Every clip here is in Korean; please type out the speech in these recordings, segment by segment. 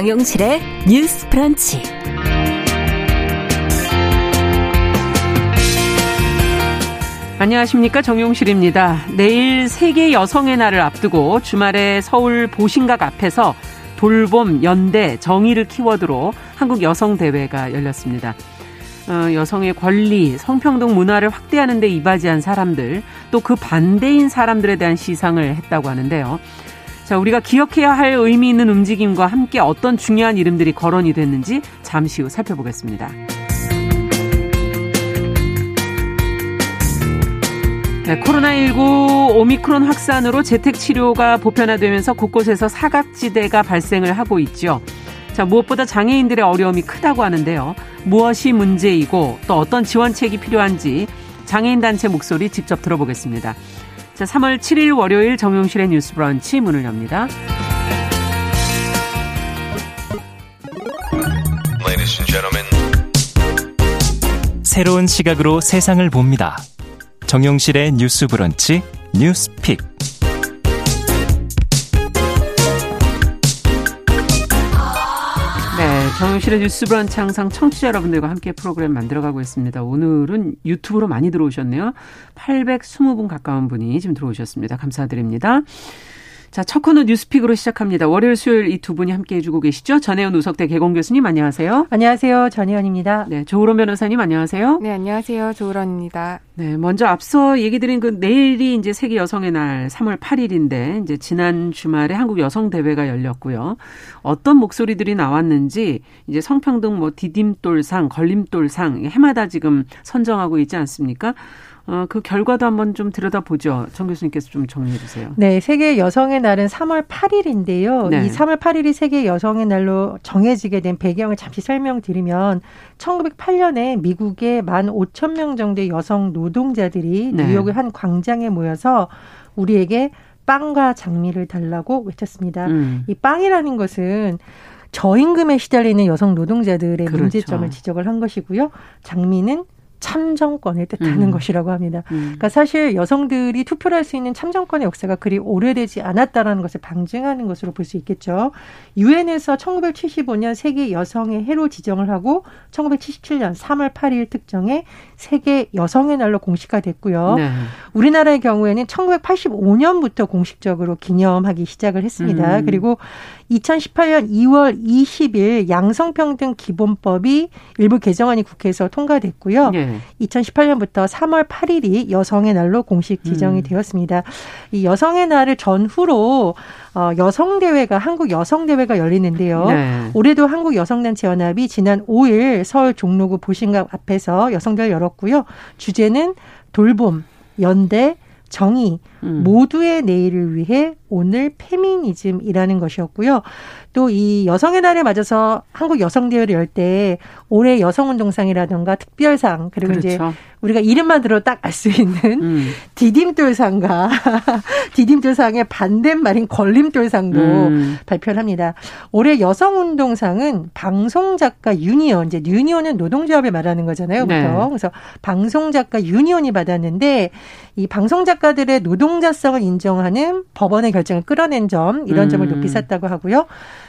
정용실의 뉴스 프런치. 안녕하십니까 정용실입니다. 내일 세계 여성의 날을 앞두고 주말에 서울 보신각 앞에서 돌봄, 연대, 정의를 키워드로 한국 여성 대회가 열렸습니다. 어, 여성의 권리, 성평등 문화를 확대하는 데 이바지한 사람들, 또 그 반대인 사람들에 대한 시상을 했다고 하는데요. 자, 우리가 기억해야 할 의미 있는 움직임과 함께 어떤 중요한 이름들이 거론이 됐는지 잠시 후 살펴보겠습니다. 네, 코로나19 오미크론 확산으로 재택 치료가 보편화되면서 곳곳에서 사각지대가 발생을 하고 있죠. 자, 무엇보다 장애인들의 어려움이 크다고 하는데요. 무엇이 문제이고 또 어떤 지원책이 필요한지 장애인 단체 목소리 직접 들어보겠습니다. 자, 3월 7일 월요일 정용실의 뉴스 브런치 문을 엽니다. 새로운 시각으로 세상을 봅니다. 정용실의 뉴스 브런치 뉴스 pick. 정용실의 뉴스 브런치 항상 청취자 여러분들과 함께 프로그램 만들어가고 있습니다. 오늘은 유튜브로 많이 들어오셨네요. 820분 가까운 분이 지금 들어오셨습니다. 감사드립니다. 자, 첫 코너 뉴스픽으로 시작합니다. 월요일, 수요일 이 두 분이 함께 해주고 계시죠? 전혜연 우석대 개공 교수님 안녕하세요. 안녕하세요. 전혜연입니다. 네, 조으론 변호사님 안녕하세요. 네, 안녕하세요. 조으론입니다. 네, 먼저 앞서 얘기 드린 그 내일이 이제 세계 여성의 날 3월 8일인데 이제 지난 주말에 한국 여성 대회가 열렸고요. 어떤 목소리들이 나왔는지 이제 성평등 뭐 디딤돌상, 걸림돌상 해마다 지금 선정하고 있지 않습니까? 어, 그 결과도 한번 좀 들여다보죠. 정 교수님께서 좀 정리해 주세요. 네, 세계 여성의 날은 3월 8일인데요. 네. 이 3월 8일이 세계 여성의 날로 정해지게 된 배경을 잠시 설명드리면 1908년에 미국의 1만 5천 명 정도의 여성 노동자들이 네. 뉴욕의 한 광장에 모여서 우리에게 빵과 장미를 달라고 외쳤습니다. 음. 이 빵이라는 것은 저임금에 시달리는 여성 노동자들의 그렇죠. 문제점을 지적을 한 것이고요. 장미는 참정권을 뜻하는 음. 것이라고 합니다. 음. 그러니까 사실 여성들이 투표를 할 수 있는 참정권의 역사가 그리 오래되지 않았다라는 것을 방증하는 것으로 볼 수 있겠죠. 유엔에서 1975년 세계 여성의 해로 지정을 하고 1977년 3월 8일 특정에 세계 여성의 날로 공식화됐고요. 네. 우리나라의 경우에는 1985년부터 공식적으로 기념하기 시작을 했습니다. 음. 그리고 2018년 2월 20일 양성평등 기본법이 일부 개정안이 국회에서 통과됐고요. 네. 2018년부터 3월 8일이 여성의 날로 공식 지정이 음. 되었습니다. 이 여성의 날을 전후로 어, 여성 대회가 한국 여성 대회가 열리는데요. 네. 올해도 한국 여성단체 연합이 지난 5일 서울 종로구 보신각 앞에서 여성대회를 열었고요. 주제는 돌봄, 연대, 정의 음. 모두의 내일을 위해 오늘 페미니즘이라는 것이었고요. 또 이 여성의 날에 맞아서 한국 여성 대회를 열 때 올해 여성 운동상이라든가 특별상 그리고 그렇죠. 이제 우리가 이름만 들어 딱 알 수 있는 음. 디딤돌상과 디딤돌상의 반대말인 걸림돌상도 음. 발표를 합니다. 올해 여성운동상은 방송작가 유니온 이제 유니온은 노동조합을 말하는 거잖아요, 보통. 네. 그래서 방송작가 유니온이 받았는데 이 방송작가들의 노동 자성을 인정하는 법원의 결정을 끌어낸 점 이런 점을 음. 높이 샀다고 하고요.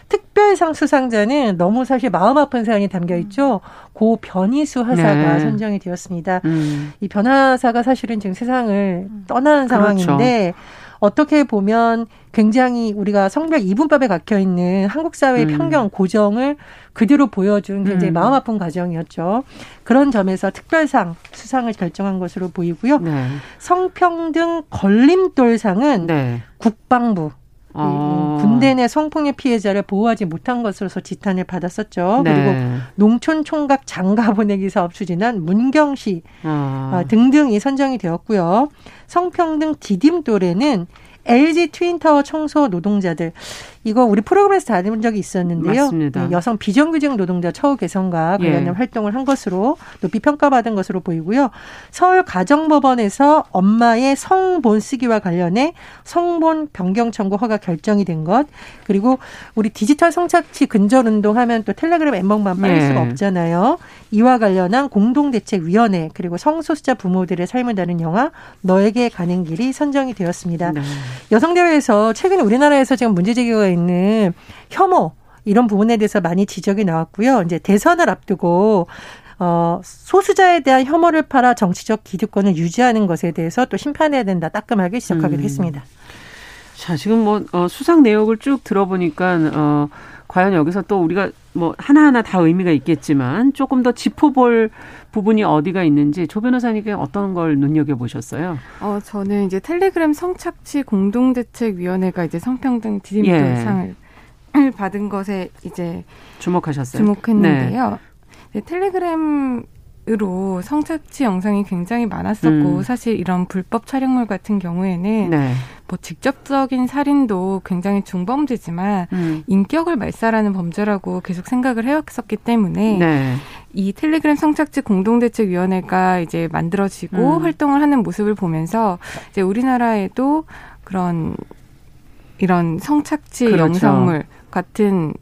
특별상 수상자는 너무 사실 마음 아픈 사연이 담겨 있죠. 고 변희수 하사가 네. 선정이 되었습니다. 음. 이 변하사가 사실은 지금 세상을 떠나는 그렇죠. 상황인데 어떻게 보면 굉장히 우리가 성별 이분법에 박혀 있는 한국 사회의 음. 편견 고정을 그대로 보여준 굉장히 음. 마음 아픈 과정이었죠. 그런 점에서 특별상 수상을 결정한 것으로 보이고요. 네. 성평등 걸림돌상은 네. 국방부 아. 군대 내 성폭력 피해자를 보호하지 못한 것으로서 지탄을 받았었죠. 네. 그리고 농촌 총각 장가 보내기 사업 추진한 문경시 아. 어, 등등이 선정이 되었고요. 성평등 디딤돌에는 LG 트윈타워 청소 노동자들 이거 우리 프로그램에서 다룬 적이 있었는데요. 맞습니다. 네, 여성 비정규직 노동자 처우 개선과 관련된 예. 활동을 한 것으로 높이 평가받은 것으로 보이고요. 서울 가정법원에서 엄마의 성본 쓰기와 관련해 성본 변경 청구 허가 결정이 된 것. 그리고 우리 디지털 성착취 근절 운동하면 또 텔레그램 엠번만 빠질 예. 수가 없잖아요. 이와 관련한 공동대책위원회 그리고 성소수자 부모들의 삶을 다룬 영화 너에게 가는 길이 선정이 되었습니다. 네. 여성대회에서 최근 우리나라에서 지금 문제 제기가 있는 혐오 이런 부분에 대해서 많이 지적이 나왔고요. 이제 대선을 앞두고 어, 소수자에 대한 혐오를 팔아 정치적 기득권을 유지하는 것에 대해서 또 심판해야 된다 따끔하게 지적하기도 음. 했습니다. 자, 지금 뭐 어, 수상 내역을 쭉 들어보니까 어 과연 여기서 또 우리가 뭐 하나하나 다 의미가 있겠지만 조금 더 짚어볼 부분이 어디가 있는지 조 변호사님께 어떤 걸 눈여겨 보셨어요? 어, 저는 이제 텔레그램 성착취 공동대책위원회가 이제 성평등 디딤돌상을 예. 받은 것에 이제 주목하셨어요. 주목했는데요. 네. 네, 텔레그램 으로 성착취 영상이 굉장히 많았었고 음. 사실 이런 불법 촬영물 같은 경우에는 네. 뭐 직접적인 살인도 굉장히 중범죄지만 음. 인격을 말살하는 범죄라고 계속 생각을 해왔었기 때문에 네. 이 텔레그램 성착취 공동대책위원회가 이제 만들어지고 음. 활동을 하는 모습을 보면서 이제 우리나라에도 그런 이런 성착취 그렇죠. 영상물 같은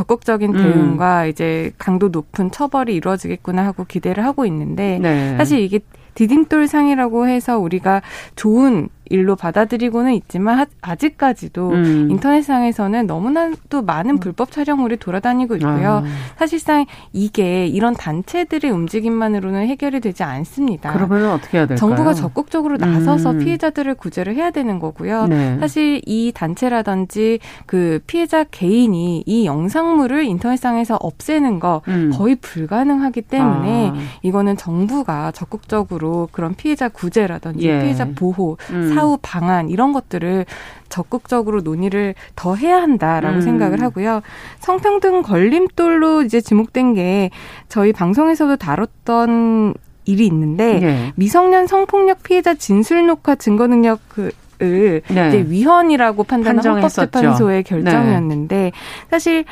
적극적인 음. 대응과 음. 이제 강도 높은 처벌이 이루어지겠구나 하고 기대를 하고 있는데 네. 사실 이게 디딤돌 상이라고 해서 우리가 좋은 일로 받아들이고는 있지만 아직까지도 음. 인터넷상에서는 너무나도 많은 음. 불법 촬영물이 돌아다니고 있고요. 아. 사실상 이게 이런 단체들의 움직임만으로는 해결이 되지 않습니다. 그러면 어떻게 해야 될까요? 정부가 적극적으로 나서서 음. 피해자들을 구제를 해야 되는 거고요. 네. 사실 이 단체라든지 그 피해자 개인이 이 영상물을 인터넷상에서 없애는 거 음. 거의 불가능하기 때문에 아. 이거는 정부가 적극적으로 그런 피해자 구제라든지 예. 피해자 보호, 음. 사후 방안 이런 것들을 적극적으로 논의를 더 해야 한다라고 음. 생각을 하고요. 성평등 걸림돌로 이제 지목된 게 저희 방송에서도 다뤘던 일이 있는데 네. 미성년 성폭력 피해자 진술 녹화 증거 능력 그 을 네. 이제 위헌이라고 판단한 헌법재판소의 결정이었는데 네. 사실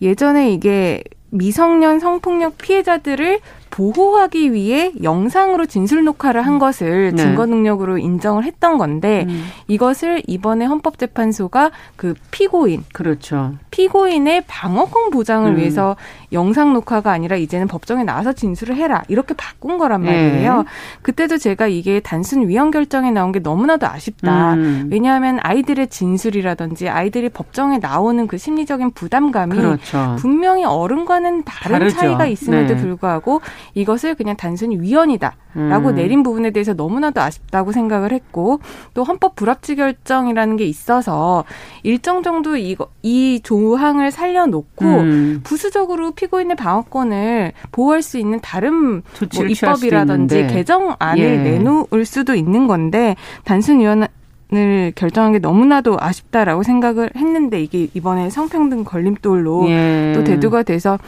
예전에 이게 미성년 성폭력 피해자들을 보호하기 위해 영상으로 진술 녹화를 한 것을 네. 증거 능력으로 인정을 했던 건데 음. 이것을 이번에 헌법재판소가 그 피고인 그렇죠. 피고인의 방어권 보장을 음. 위해서 영상 녹화가 아니라 이제는 법정에 나와서 진술을 해라 이렇게 바꾼 거란 네. 말이에요. 네. 그때도 제가 이게 단순 위헌 결정에 나온 게 너무나도 아쉽다. 음. 왜냐하면 아이들의 진술이라든지 아이들이 법정에 나오는 그 심리적인 부담감이 그렇죠. 분명히 어른과는 다른 다르죠. 차이가 있음에도 네. 불구하고 이것을 그냥 단순히 위헌이다라고 음. 내린 부분에 대해서 너무나도 아쉽다고 생각을 했고 또 헌법 불합치 결정이라는 게 있어서 일정 정도 이거 이 조항을 살려놓고 음. 부수적으로 피고인의 방어권을 보호할 수 있는 다른 뭐 입법이라든지 개정안을 예. 내놓을 수도 있는 건데 단순 위헌 을 결정한 게 너무나도 아쉽다라고 생각을 했는데 이게 이번에 성평등 걸림돌로 예. 또 대두가 돼서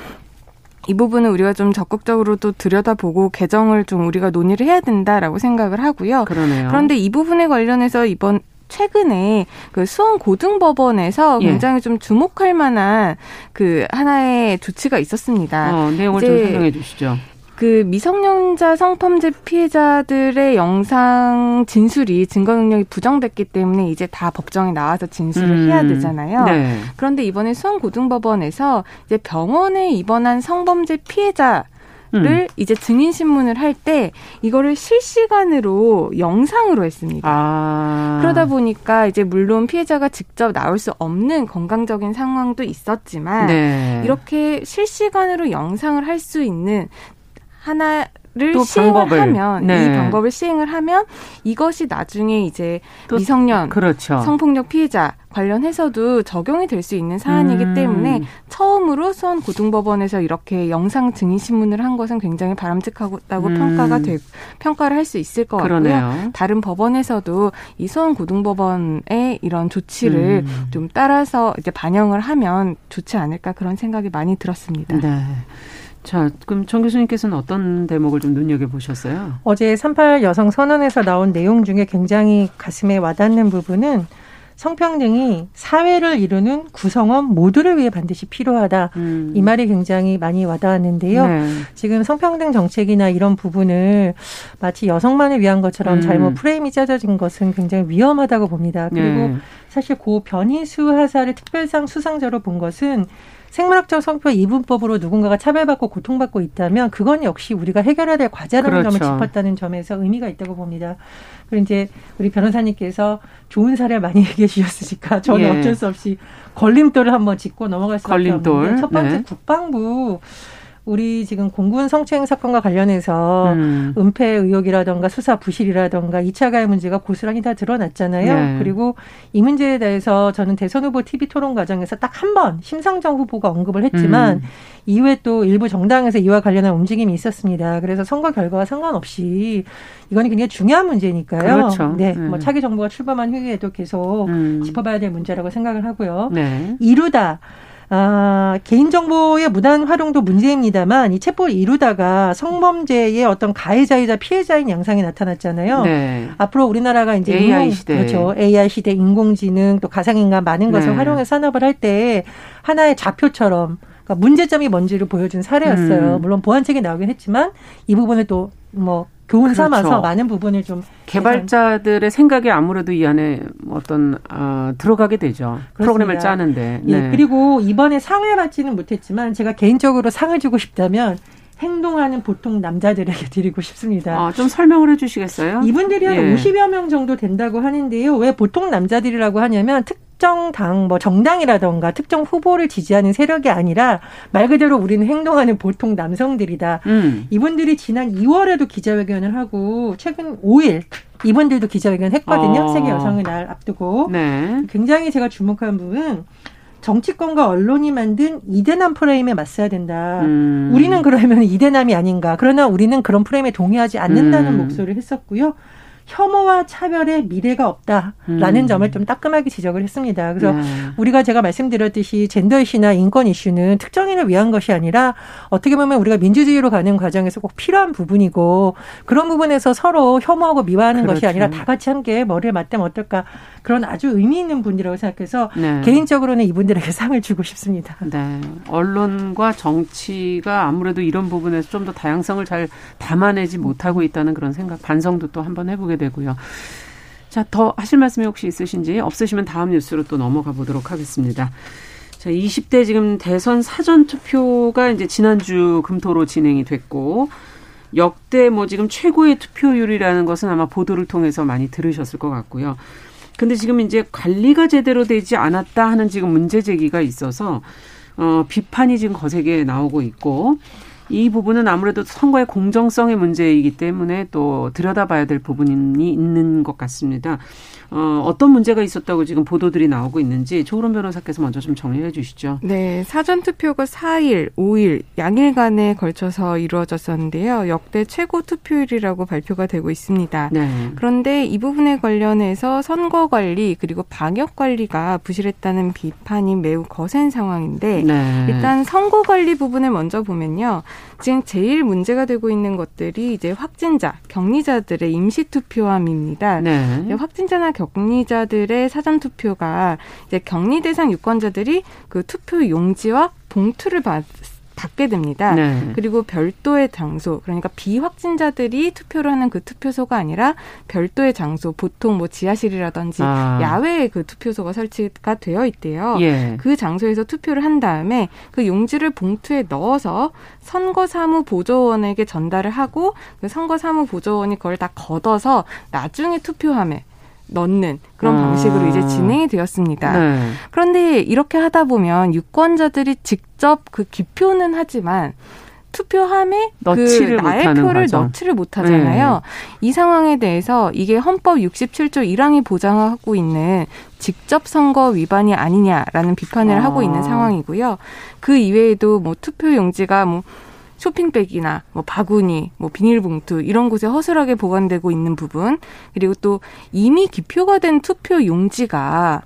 이 부분은 우리가 좀 적극적으로 또 들여다보고 개정을 좀 우리가 논의를 해야 된다라고 생각을 하고요. 그러네요. 그런데 이 부분에 관련해서 이번 최근에 그 수원 고등법원에서 예. 굉장히 좀 주목할 만한 그 하나의 조치가 있었습니다. 어, 내용을 좀 설명해 주시죠. 그 미성년자 성범죄 피해자들의 영상 진술이 증거 능력이 부정됐기 때문에 이제 다 법정에 나와서 진술을 음. 해야 되잖아요. 네. 그런데 이번에 수원고등법원에서 이제 병원에 입원한 성범죄 피해자 를 음. 이제 증인 신문을 할 때 이거를 실시간으로 영상으로 했습니다. 아. 그러다 보니까 이제 물론 피해자가 직접 나올 수 없는 건강적인 상황도 있었지만 네. 이렇게 실시간으로 영상을 할 수 있는 하나를 시행을 방법을. 하면 네. 이 방법을 시행을 하면 이것이 나중에 이제 미성년 그렇죠. 성폭력 피해자 관련해서도 적용이 될 수 있는 사안이기 음. 때문에 처음으로 수원 고등법원에서 이렇게 영상 증인 신문을 한 것은 굉장히 바람직하다고 음. 평가가 되 평가를 할 수 있을 것 그러네요. 같고요. 다른 법원에서도 이 수원 고등법원의 이런 조치를 음. 좀 따라서 이제 반영을 하면 좋지 않을까 그런 생각이 많이 들었습니다. 네. 자, 그럼 정 교수님께서는 어떤 대목을 좀 눈여겨보셨어요? 어제 38 여성 선언에서 나온 내용 중에 굉장히 가슴에 와닿는 부분은 성평등이 사회를 이루는 구성원 모두를 위해 반드시 필요하다. 음. 이 말이 굉장히 많이 와닿았는데요. 네. 지금 성평등 정책이나 이런 부분을 마치 여성만을 위한 것처럼 음. 잘못 프레임이 짜져진 것은 굉장히 위험하다고 봅니다. 그리고 네. 사실 고 변희수 하사를 특별상 수상자로 본 것은 생물학적 성표 이분법으로 누군가가 차별받고 고통받고 있다면 그건 역시 우리가 해결해야 될 과제라는 그렇죠. 점을 짚었다는 점에서 의미가 있다고 봅니다. 그리고 이제 우리 변호사님께서 좋은 사례 많이 얘기해 주셨으니까 저는 예. 어쩔 수 없이 걸림돌을 한번 짚고 넘어갈 수밖에 걸림돌. 없는데 첫 번째 네. 국방부 우리 지금 공군 성추행 사건과 관련해서 음. 은폐 의혹이라던가 수사 부실이라던가 2차 가해 문제가 고스란히 다 드러났잖아요. 네. 그리고 이 문제에 대해서 저는 대선 후보 TV 토론 과정에서 딱 한 번 심상정 후보가 언급을 했지만 음. 이후에 또 일부 정당에서 이와 관련한 움직임이 있었습니다. 그래서 선거 결과와 상관없이 이거는 굉장히 중요한 문제니까요. 그렇죠. 네, 음. 뭐 차기 정부가 출범한 후에도 계속 음. 짚어봐야 될 문제라고 생각을 하고요. 네. 이루다. 아, 개인정보의 무단 활용도 문제입니다만 이 체포를 이루다가 성범죄의 어떤 가해자이자 피해자인 양상이 나타났잖아요. 네. 앞으로 우리나라가 이제 AI 인공, 시대. 그렇죠. AI 시대 인공지능 또 가상인간 많은 것을 네. 활용해 산업을 할 때 하나의 좌표처럼 그러니까 문제점이 뭔지를 보여준 사례였어요. 음. 물론 보완책이 나오긴 했지만 이 부분을 또뭐 교훈 그렇죠. 삼아서 많은 부분을 좀 개발자들의 생각이 아무래도 이 안에 어떤 어, 들어가게 되죠. 그렇습니다. 프로그램을 짜는데. 예, 네. 예, 그리고 이번에 상을 받지는 못했지만 제가 개인적으로 상을 주고 싶다면 행동하는 보통 남자들에게 드리고 싶습니다. 아, 좀 설명을 해 주시겠어요? 이분들이 한 예. 50여 명 정도 된다고 하는데요. 왜 보통 남자들이라고 하냐면 특 특정 당, 뭐 정당이라던가 특정 후보를 지지하는 세력이 아니라 말 그대로 우리는 행동하는 보통 남성들이다. 음. 이분들이 지난 2월에도 기자회견을 하고 최근 5일 이분들도 기자회견 했거든요. 어. 세계 여성의 날 앞두고. 네. 굉장히 제가 주목한 부분 정치권과 언론이 만든 이대남 프레임에 맞서야 된다. 음. 우리는 그러면 이대남이 아닌가. 그러나 우리는 그런 프레임에 동의하지 않는다는 음. 목소리를 했었고요. 혐오와 차별의 미래가 없다라는 음. 점을 좀 따끔하게 지적을 했습니다. 그래서 네. 우리가 제가 말씀드렸듯이 젠더 이슈나 인권 이슈는 특정인을 위한 것이 아니라 어떻게 보면 우리가 민주주의로 가는 과정에서 꼭 필요한 부분이고 그런 부분에서 서로 혐오하고 미화하는 그렇죠. 것이 아니라 다 같이 함께 머리를 맞대면 어떨까 그런 아주 의미 있는 분이라고 생각해서 네. 개인적으로는 이분들에게 상을 주고 싶습니다. 네. 언론과 정치가 아무래도 이런 부분에서 좀 더 다양성을 잘 담아내지 못하고 있다는 그런 생각 반성도 또 한번 해보게 되고요. 자, 더 하실 말씀이 혹시 있으신지 없으시면 다음 뉴스로 또 넘어가 보도록 하겠습니다. 자, 20대 지금 대선 사전 투표가 이제 지난주 금토로 진행이 됐고 역대 뭐 지금 최고의 투표율이라는 것은 아마 보도를 통해서 많이 들으셨을 것 같고요. 근데 지금 이제 관리가 제대로 되지 않았다 하는 지금 문제 제기가 있어서 어 비판이 지금 거세게 나오고 있고 이 부분은 아무래도 선거의 공정성의 문제이기 때문에 또 들여다봐야 될 부분이 있는 것 같습니다. 어, 어떤 문제가 있었다고 지금 보도들이 나오고 있는지 조으론 변호사께서 먼저 좀 정리해 주시죠. 네, 사전 투표가 4일, 5일 양일간에 걸쳐서 이루어졌었는데요. 역대 최고 투표율이라고 발표가 되고 있습니다. 네. 그런데 이 부분에 관련해서 선거 관리 그리고 방역 관리가 부실했다는 비판이 매우 거센 상황인데 네. 일단 선거 관리 부분을 먼저 보면요. 지금 제일 문제가 되고 있는 것들이 이제 확진자, 격리자들의 임시 투표함입니다. 네. 확진자나 격리자들의 사전 투표가 이제 격리 대상 유권자들이 그 투표 용지와 봉투를 받 받게 됩니다. 네. 그리고 별도의 장소, 그러니까 비확진자들이 투표를 하는 그 투표소가 아니라 별도의 장소, 보통 뭐 지하실이라든지 아. 야외에 그 투표소가 설치가 되어 있대요. 예. 그 장소에서 투표를 한 다음에 그 용지를 봉투에 넣어서 선거사무 보조원에게 전달을 하고 그 선거사무 보조원이 그걸 다 걷어서 나중에 투표함에 넣는 그런 아. 방식으로 이제 진행이 되었습니다. 네. 그런데 이렇게 하다 보면 유권자들이 직접 그 기표는 하지만 투표함에 넣지를 그 나의 표를 과정. 넣지를 못하잖아요. 네. 이 상황에 대해서 이게 헌법 67조 1항이 보장하고 있는 직접 선거 위반이 아니냐라는 비판을 아. 하고 있는 상황이고요. 그 이외에도 뭐 투표 용지가 뭐 쇼핑백이나 뭐 바구니, 뭐 비닐봉투 이런 곳에 허술하게 보관되고 있는 부분 그리고 또 이미 기표가 된 투표 용지가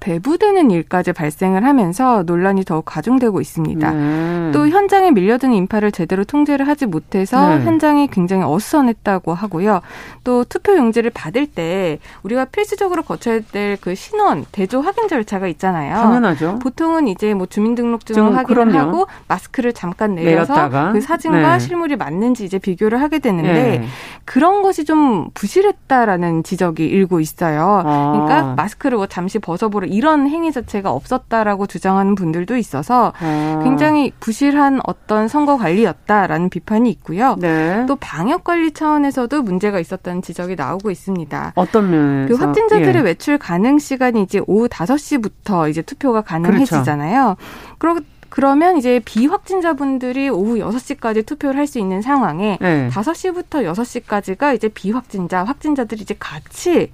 배부되는 일까지 발생을 하면서 논란이 더욱 가중되고 있습니다. 네. 또 현장에 밀려드는 인파를 제대로 통제를 하지 못해서 네. 현장이 굉장히 어수선했다고 하고요. 또 투표 용지를 받을 때 우리가 필수적으로 거쳐야 될 그 신원 대조 확인 절차가 있잖아요. 당연하죠. 보통은 이제 뭐 주민등록증을 확인을 그럼요. 하고 마스크를 잠깐 내려서 내렸다가. 그 사진과 네. 실물이 맞는지 이제 비교를 하게 되는데 네. 그런 것이 좀 부실했다라는 지적이 일고 있어요. 아. 그러니까 마스크를 뭐 잠시 벗어보려 기본적으로 이런 행위 자체가 없었다라고 주장하는 분들도 있어서 아. 굉장히 부실한 어떤 선거 관리였다라는 비판이 있고요. 네. 또 방역 관리 차원에서도 문제가 있었다는 지적이 나오고 있습니다. 어떤 면에서? 그 확진자들의 예. 외출 가능 시간이 이제 오후 5시부터 이제 투표가 가능해지잖아요. 그렇죠. 그러 그러면 이제 비확진자분들이 오후 6시까지 투표를 할 수 있는 상황에 네. 5시부터 6시까지가 이제 비확진자, 확진자들이 이제 같이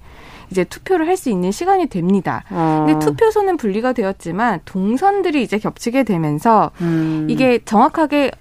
이제 투표를 할 수 있는 시간이 됩니다. 어. 근데 투표소는 분리가 되었지만 동선들이 이제 겹치게 되면서 음. 이게 정확하게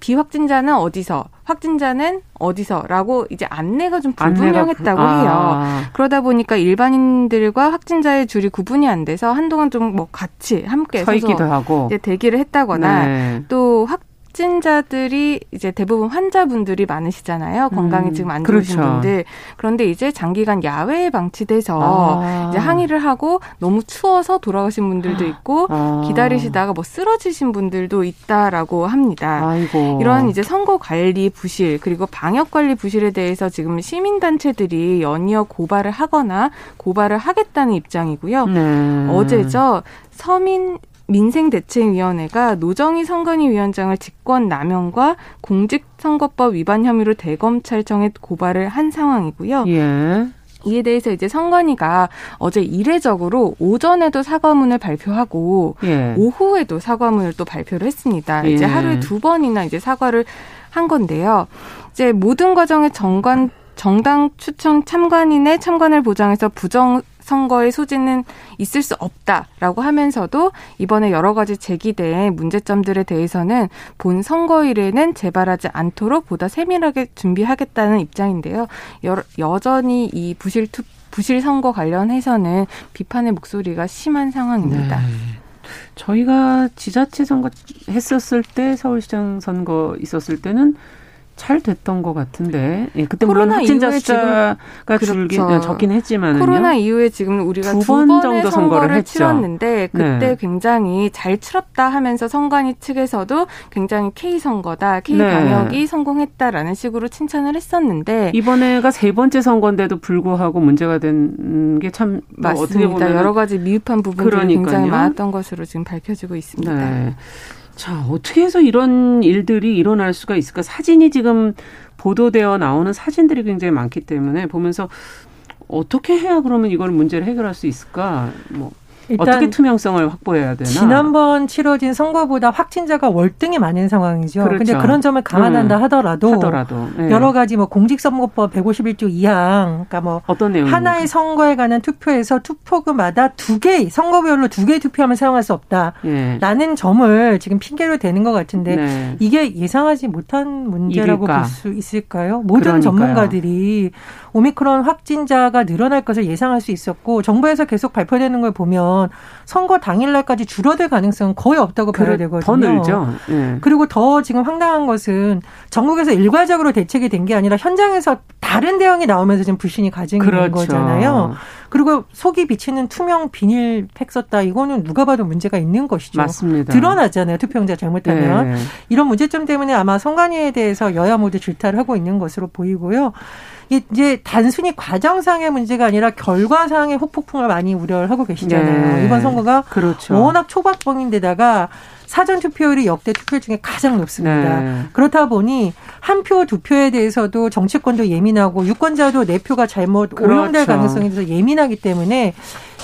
비확진자는 어디서, 확진자는 어디서라고 이제 안내가 좀 불분명했다고 안내가, 해요. 아. 그러다 보니까 일반인들과 확진자의 줄이 구분이 안 돼서 한동안 좀 뭐 같이 함께 서 있기도 하고 이제 대기를 했다거나 네. 또 확, 확진자들이 이제 대부분 환자분들이 많으시잖아요. 건강이 음, 지금 안 좋으신 그렇죠. 분들. 그런데 이제 장기간 야외에 방치돼서 아. 이제 항의를 하고 너무 추워서 돌아가신 분들도 있고 아. 기다리시다가 뭐 쓰러지신 분들도 있다라고 합니다. 아이고. 이런 이제 선거 관리 부실 그리고 방역 관리 부실에 대해서 지금 시민 단체들이 연이어 고발을 하거나 고발을 하겠다는 입장이고요. 네. 어제죠. 서민 민생대책위원회가 노정희 선관위 위원장을 직권 남용과 공직선거법 위반 혐의로 대검찰청에 고발을 한 상황이고요. 예. 이에 대해서 이제 선관위가 어제 이례적으로 오전에도 사과문을 발표하고 예. 오후에도 사과문을 또 발표를 했습니다. 예. 이제 하루에 두 번이나 이제 사과를 한 건데요. 이제 모든 과정의 정관 정당 추천 참관인의 참관을 보장해서 부정 선거의 소지는 있을 수 없다라고 하면서도 이번에 여러 가지 제기된 문제점들에 대해서는 본 선거일에는 재발하지 않도록 보다 세밀하게 준비하겠다는 입장인데요. 여, 여전히 이 부실 투 부실 선거 관련해서는 비판의 목소리가 심한 상황입니다. 네. 저희가 지자체 선거 했었을 때 서울시장 선거 있었을 때는 잘 됐던 것 같은데 예, 그때 물론 확진자 숫자가 그렇죠. 줄긴 예, 적긴 했지만 코로나 이후에 지금 우리가 두 번 정도 선거를, 선거를 치렀는데 그때 네. 굉장히 잘 치렀다 하면서 선관위 측에서도 굉장히 K 선거다 K 네. 방역이 성공했다라는 식으로 칭찬을 했었는데 이번에가 세 번째 선거인데도 불구하고 문제가 된 게참 뭐 맞습니다. 여러 가지 미흡한 부분들이 그러니까요. 굉장히 많았던 것으로 지금 밝혀지고 있습니다. 네. 자, 어떻게 해서 이런 일들이 일어날 수가 있을까? 사진이 지금 보도되어 나오는 사진들이 굉장히 많기 때문에 보면서 어떻게 해야 그러면 이걸 문제를 해결할 수 있을까? 뭐 어떻게 투명성을 확보해야 되나? 지난번 치러진 선거보다 확진자가 월등히 많은 상황이죠. 그런데 그렇죠. 그런 점을 감안한다 음. 하더라도, 하더라도 네. 여러 가지 뭐 공직선거법 151조 2항, 그러니까 뭐 어떤 내용 하나의 선거에 관한 투표에서 투표구마다 두 개, 선거별로 두 개의 투표함을 사용할 수 없다라는 네. 점을 지금 핑계로 대는 것 같은데 네. 이게 예상하지 못한 문제라고 볼 수 있을까요? 모든 그러니까요. 전문가들이 오미크론 확진자가 늘어날 것을 예상할 수 있었고 정부에서 계속 발표되는 걸 보면 선거 당일날까지 줄어들 가능성은 거의 없다고 봐야 되거든요. 더 늘죠. 네. 그리고 더 지금 황당한 것은 전국에서 일괄적으로 대책이 된 게 아니라 현장에서 다른 대응이 나오면서 지금 불신이 가증이 그렇죠. 된 거잖아요. 그리고 속이 비치는 투명 비닐 팩 썼다. 이거는 누가 봐도 문제가 있는 것이죠. 맞습니다. 드러나잖아요. 투표용자 잘못하면. 네. 이런 문제점 때문에 아마 선관위에 대해서 여야 모두 질타를 하고 있는 것으로 보이고요. 이제 단순히 과정상의 문제가 아니라 결과상의 후폭풍을 많이 우려를 하고 계시잖아요. 네. 이번 선거가 그렇죠. 워낙 초박봉인데다가 사전 투표율이 역대 투표 중에 가장 높습니다. 네. 그렇다 보니 한 표, 두 표에 대해서도 정치권도 예민하고 유권자도 내 표가 잘못 그렇죠. 오용될 가능성이 있어서 예민하기 때문에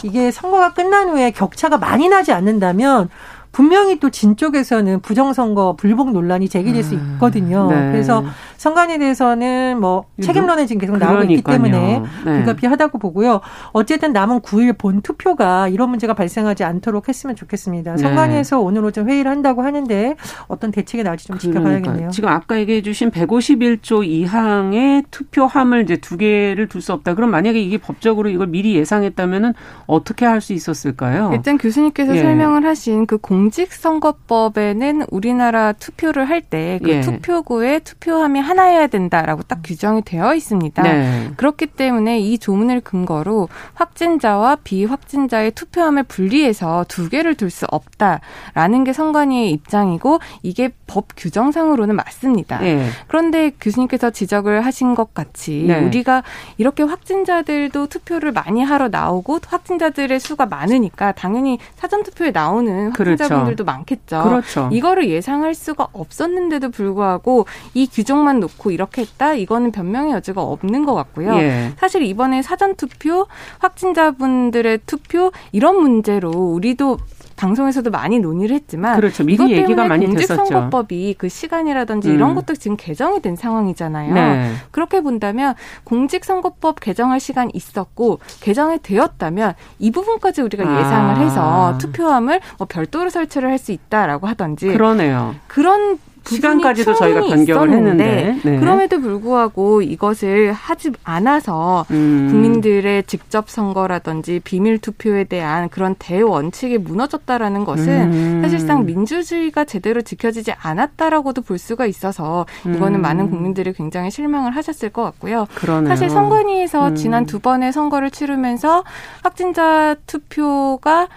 이게 선거가 끝난 후에 격차가 많이 나지 않는다면 분명히 또 진 쪽에서는 부정선거 불복 논란이 제기될 수 음, 있거든요. 네. 그래서 선관위에 대해서는 뭐 책임론에 지금 계속 나오고 있기 때문에 네. 불가피하다고 보고요. 어쨌든 남은 9일 본 투표가 이런 문제가 발생하지 않도록 했으면 좋겠습니다. 네. 선관위에서 오늘 오전 회의를 한다고 하는데 어떤 대책이 나올지 좀 지켜봐야겠네요. 지금 아까 얘기해 주신 151조 2항의 투표함을 이제 두 개를 둘 수 없다. 그럼 만약에 이게 법적으로 이걸 미리 예상했다면은 어떻게 할 수 있었을까요? 일단 교수님께서 예. 설명을 하신 그 공. 공직선거법에는 우리나라 투표를 할 때그 예. 투표구에 투표함이 하나여야 된다라고 딱 규정이 되어 있습니다. 네. 그렇기 때문에 이 조문을 근거로 확진자와 비확진자의 투표함을 분리해서 두 개를 둘 수 없다라는 게 선관위의 입장이고 이게 법 규정상으로는 맞습니다. 네. 그런데 교수님께서 지적을 하신 것 같이 네. 우리가 이렇게 확진자들도 투표를 많이 하러 나오고 확진자들의 수가 많으니까 당연히 사전 투표에 나오는. 확진자분들도 그렇죠. 많겠죠. 그렇죠. 이거를 예상할 수가 없었는데도 불구하고 이 규정만 놓고 이렇게 했다 이거는 변명의 여지가 없는 것 같고요. 예. 사실 이번에 사전 투표 확진자분들의 투표 이런 문제로 우리도 방송에서도 많이 논의를 했지만 그렇죠. 이것 때문에 얘기가 많이 공직선거법이 그 시간이라든지 음. 이런 것도 지금 개정이 된 상황이잖아요. 네. 그렇게 본다면 공직선거법 개정할 시간이 있었고 개정이 되었다면 이 부분까지 우리가 아. 예상을 해서 투표함을 뭐 별도로 설치를 할 수 있다라고 하던지 그러네요. 그런 시간까지도 저희가 변경을 했는데 네. 그럼에도 불구하고 이것을 하지 않아서 음. 국민들의 직접 선거라든지 비밀 투표에 대한 그런 대원칙이 무너졌다라는 것은 음. 사실상 민주주의가 제대로 지켜지지 않았다라고도 볼 수가 있어서 이거는 음. 많은 국민들이 굉장히 실망을 하셨을 것 같고요. 그러네요. 사실 선관위에서 음. 지난 두 번의 선거를 치르면서 확진자 투표가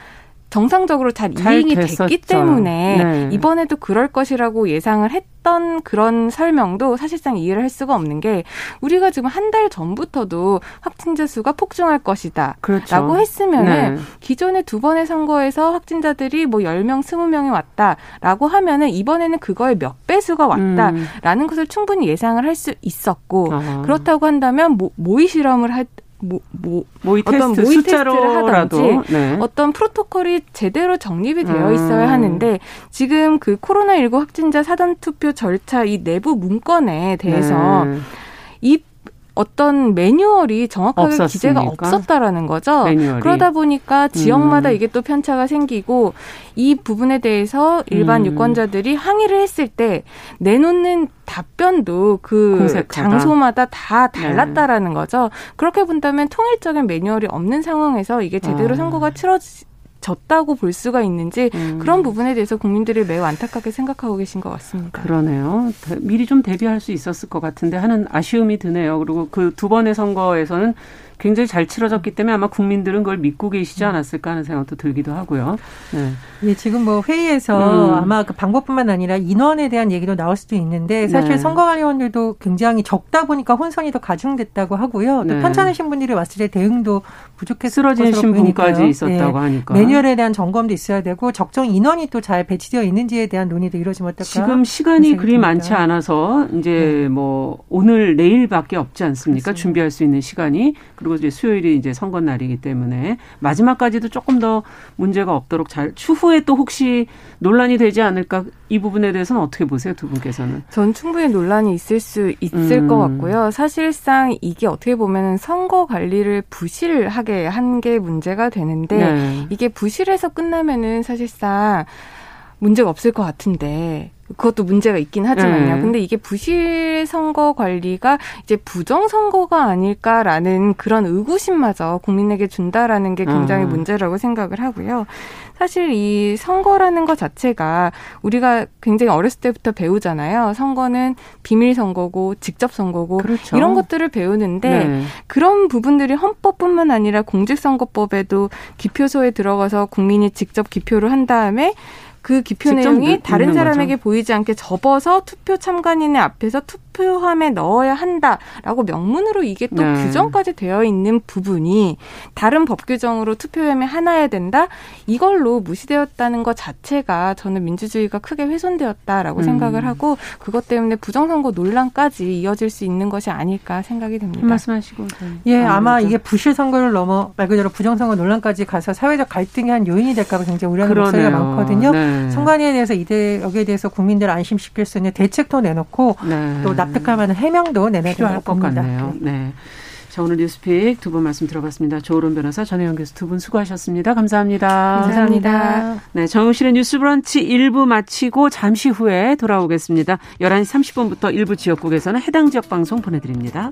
정상적으로 잘, 잘 이행이 됐었죠. 됐기 때문에 네. 이번에도 그럴 것이라고 예상을 했던 그런 설명도 사실상 이해를 할 수가 없는 게 우리가 지금 한 달 전부터도 확진자 수가 폭증할 것이다. 그렇죠. 라고 했으면은 네. 기존의 두 번의 선거에서 확진자들이 뭐 10명, 20명이 왔다라고 하면은 이번에는 그거의 몇 배수가 왔다라는 음. 것을 충분히 예상을 할 수 있었고 아. 그렇다고 한다면 모, 모의 실험을 할 뭐, 뭐 모의 어떤 테스트, 모의 테스트를 하든지 네. 어떤 프로토콜이 제대로 정립이 되어 있어야 음. 하는데 지금 그 코로나19 확진자 사전 투표 절차 이 내부 문건에 대해서 네. 이 어떤 매뉴얼이 정확하게 없었으니까. 기재가 없었다라는 거죠. 매뉴얼이. 그러다 보니까 지역마다 음. 이게 또 편차가 생기고 이 부분에 대해서 일반 음. 유권자들이 항의를 했을 때 내놓는 답변도 그 공색하다. 장소마다 다 네. 달랐다라는 네. 거죠. 그렇게 본다면 통일적인 매뉴얼이 없는 상황에서 이게 제대로 아. 선거가 치러지 졌다고 볼 수가 있는지 음. 그런 부분에 대해서 국민들이 매우 안타깝게 생각하고 계신 것 같습니다. 그러네요. 미리 좀 대비할 수 있었을 것 같은데 하는 아쉬움이 드네요. 그리고 그 두 번의 선거에서는 굉장히 잘 치러졌기 때문에 아마 국민들은 그걸 믿고 계시지 음. 않았을까 하는 생각도 들기도 하고요. 네. 예, 지금 뭐 회의에서 음. 아마 그 방법뿐만 아니라 인원에 대한 얘기도 나올 수도 있는데 사실 네. 선거관리원들도 굉장히 적다 보니까 혼선이 더 가중됐다고 하고요. 또 네. 편찮으신 분들이 왔을 때 대응도 부족했을 쓰러지신 분까지 있었다고 네. 하니까 매뉴얼에 대한 점검도 있어야 되고 적정 인원이 또 잘 배치되어 있는지에 대한 논의도 이루어지면 어떨까? 지금 시간이 그리 많지 않아서 이제 네. 뭐 오늘 내일밖에 없지 않습니까? 그렇습니다. 준비할 수 있는 시간이 그리고 이제 수요일이 이제 선거 날이기 때문에 마지막까지도 조금 더 문제가 없도록 잘 추후에 또 혹시 논란이 되지 않을까 이 부분에 대해서는 어떻게 보세요 두 분께서는? 전 충분히 논란이 있을 수 있을 음. 것 같고요. 사실상 이게 어떻게 보면 선거 관리를 부실하게 한 게 문제가 되는데 네. 이게 부실해서 끝나면은 사실상 문제가 없을 것 같은데 그것도 문제가 있긴 하지만요. 네. 근데 이게 부실 선거 관리가 이제 부정 선거가 아닐까라는 그런 의구심마저 국민에게 준다라는 게 굉장히 음. 문제라고 생각을 하고요. 사실 이 선거라는 것 자체가 우리가 굉장히 어렸을 때부터 배우잖아요. 선거는 비밀 선거고 직접 선거고 그렇죠. 이런 것들을 배우는데 네. 그런 부분들이 헌법뿐만 아니라 공직선거법에도 기표소에 들어가서 국민이 직접 기표를 한 다음에 그 기표 내용이 다른 사람에게 거죠. 보이지 않게 접어서 투표 참관인의 앞에서 투표 함에 넣어야 한다라고 명문으로 이게 또 네. 규정까지 되어 있는 부분이 다른 법 규정으로 투표함에 하나야 된다 이걸로 무시되었다는 것 자체가 저는 민주주의가 크게 훼손되었다라고 음. 생각을 하고 그것 때문에 부정선거 논란까지 이어질 수 있는 것이 아닐까 생각이 듭니다. 말씀하시고 예 아마 이게 부실 선거를 넘어 말 그대로 부정선거 논란까지 가서 사회적 갈등이 한 요인이 될까 봐 굉장히 우려하는 목소리가 많거든요. 네. 네. 선관위에 대해서 이대 여기에 대해서 국민들 안심시킬 수 있는 대책도 내놓고 네. 또 납득할 만한 해명도 내놔야 것 같네요. 네. 자, 오늘 뉴스픽 두 분 말씀 들어봤습니다. 조론 변호사, 전혜영 교수 두 분 수고하셨습니다. 감사합니다. 감사합니다. 네, 정우실의 뉴스 브런치 1부 마치고 잠시 후에 돌아오겠습니다. 11시 30분부터 일부 지역국에서는 해당 지역 방송 보내드립니다.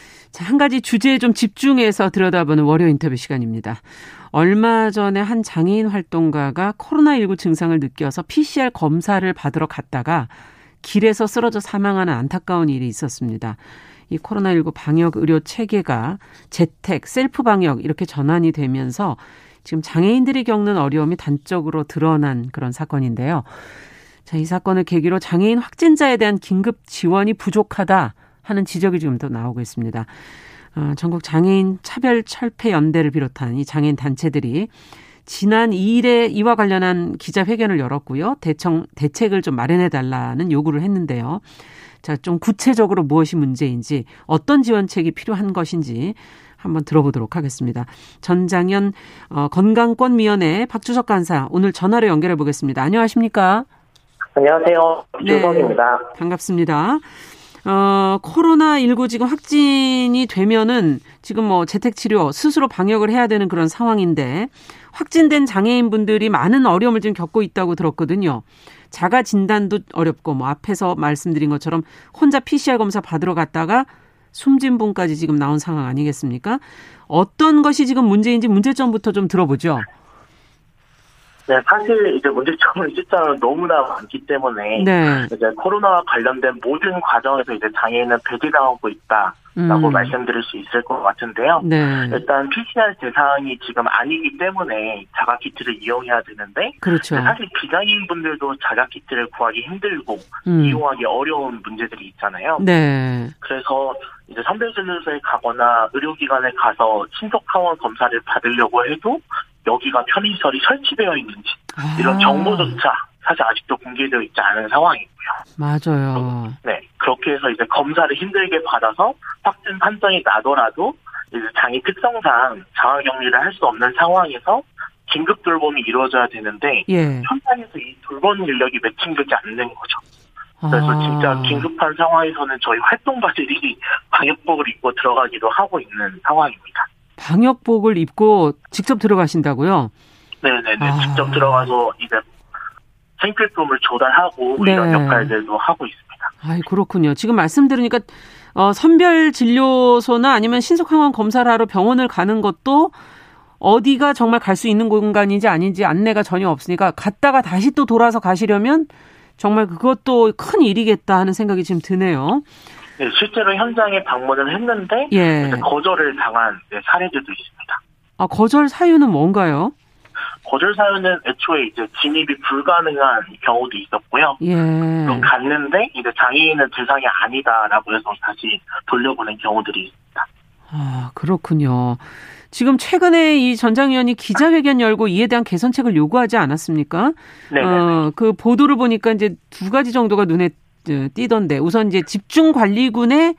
자, 한 가지 주제에 좀 집중해서 들여다보는 월요 인터뷰 시간입니다. 얼마 전에 한 장애인 활동가가 코로나19 증상을 느껴서 PCR 검사를 받으러 갔다가 길에서 쓰러져 사망하는 안타까운 일이 있었습니다. 이 코로나19 방역 의료 체계가 재택, 셀프 방역 이렇게 전환이 되면서 지금 장애인들이 겪는 어려움이 단적으로 드러난 그런 사건인데요. 자, 이 사건을 계기로 장애인 확진자에 대한 긴급 지원이 부족하다 하는 지적이 지금 또 나오고 있습니다. 어, 전국 장애인 차별 철폐 연대를 비롯한 이 장애인 단체들이 지난 2일에 이와 관련한 기자회견을 열었고요. 대청, 대책을 좀 마련해 달라는 요구를 했는데요. 자, 좀 구체적으로 무엇이 문제인지 어떤 지원책이 필요한 것인지 한번 들어보도록 하겠습니다. 전장현 어, 건강권위원회 박주석 간사 오늘 전화로 연결해 보겠습니다. 안녕하십니까? 안녕하세요. 주석입니다. 네, 반갑습니다. 어, 코로나19 지금 확진이 되면은 지금 뭐 재택치료, 스스로 방역을 해야 되는 그런 상황인데 확진된 장애인분들이 많은 어려움을 지금 겪고 있다고 들었거든요. 자가 진단도 어렵고 뭐 앞에서 말씀드린 것처럼 혼자 PCR 검사 받으러 갔다가 숨진 분까지 지금 나온 상황 아니겠습니까? 어떤 것이 지금 문제인지 문제점부터 좀 들어보죠. 네, 사실 이제 문제점은 숫자는 너무나 많기 때문에 네. 이제 코로나와 관련된 모든 과정에서 이제 장애인은 배제당하고 있다 라고 음. 말씀드릴 수 있을 것 같은데요. 네. 일단 PCR 대상이 지금 아니기 때문에 자가 키트를 이용해야 되는데 그렇죠. 사실 비장애인 분들도 자가 키트를 구하기 힘들고 음. 이용하기 어려운 문제들이 있잖아요. 네. 그래서 이제 선별진료소에 가거나 의료기관에 가서 신속 항원 검사를 받으려고 해도 여기가 편의시설이 설치되어 있는지 아. 이런 정보조차 사실 아직도 공개되어 있지 않은 상황이고요. 맞아요. 네. 그렇게 해서 이제 검사를 힘들게 받아서 확진 판정이 나더라도 이제 장애 특성상 자가격리를 할 수 없는 상황에서 긴급 돌봄이 이루어져야 되는데 예. 현장에서 이 돌봄 인력이 매칭되지 않는 거죠. 그래서 아. 진짜 긴급한 상황에서는 저희 활동가들이 방역복을 입고 들어가기도 하고 있는 상황입니다. 방역복을 입고 직접 들어가신다고요? 네네네. 아. 직접 들어가서 이제 생필품을 조달하고 네. 이런 역할들도 하고 있습니다. 아 그렇군요. 지금 말씀 들으니까 어, 선별 진료소나 아니면 신속항원 검사를 하러 병원을 가는 것도 어디가 정말 갈 수 있는 공간인지 아닌지 안내가 전혀 없으니까 갔다가 다시 또 돌아서 가시려면 정말 그것도 큰 일이겠다 하는 생각이 지금 드네요. 네, 실제로 현장에 방문을 했는데 예. 거절을 당한 네, 사례들도 있습니다. 아 거절 사유는 뭔가요? 거절 사유는 애초에 이제 진입이 불가능한 경우도 있었고요. 예. 그럼 갔는데 이제 장애인은 대상이 아니다라고 해서 다시 돌려보낸 경우들이 있습니다. 아 그렇군요. 지금 최근에 이 전장위원이 기자회견 열고 이에 대한 개선책을 요구하지 않았습니까? 네. 어, 그 보도를 보니까 이제 두 가지 정도가 눈에 띄던데 우선 이제 집중 관리군에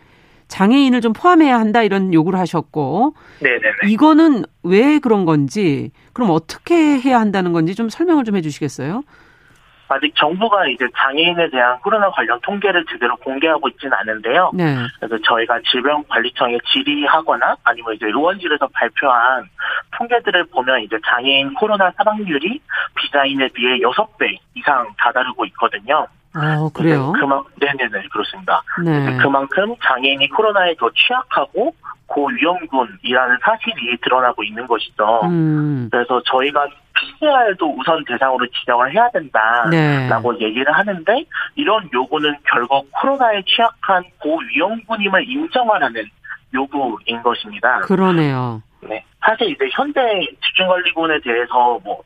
장애인을 좀 포함해야 한다 이런 요구를 하셨고 네네네. 이거는 왜 그런 건지 그럼 어떻게 해야 한다는 건지 좀 설명을 좀 해주시겠어요? 아직 정부가 이제 장애인에 대한 코로나 관련 통계를 제대로 공개하고 있지는 않은데요. 네. 그래서 저희가 질병관리청에 질의하거나 아니면 이제 의원실에서 발표한 통계들을 보면 이제 장애인 코로나 사망률이 비장애인에 비해 6배 이상 다다르고 있거든요. 아, 그래요? 그만, 네네네, 그렇습니다. 네. 그만큼 장애인이 코로나에 더 취약하고 고위험군이라는 사실이 드러나고 있는 것이죠. 음. 그래서 저희가 PCR도 우선 대상으로 지정을 해야 된다라고 네. 얘기를 하는데 이런 요구는 결국 코로나에 취약한 고위험군임을 인정하라는 요구인 것입니다. 그러네요. 네. 사실 이제 현대 집중관리군에 대해서 뭐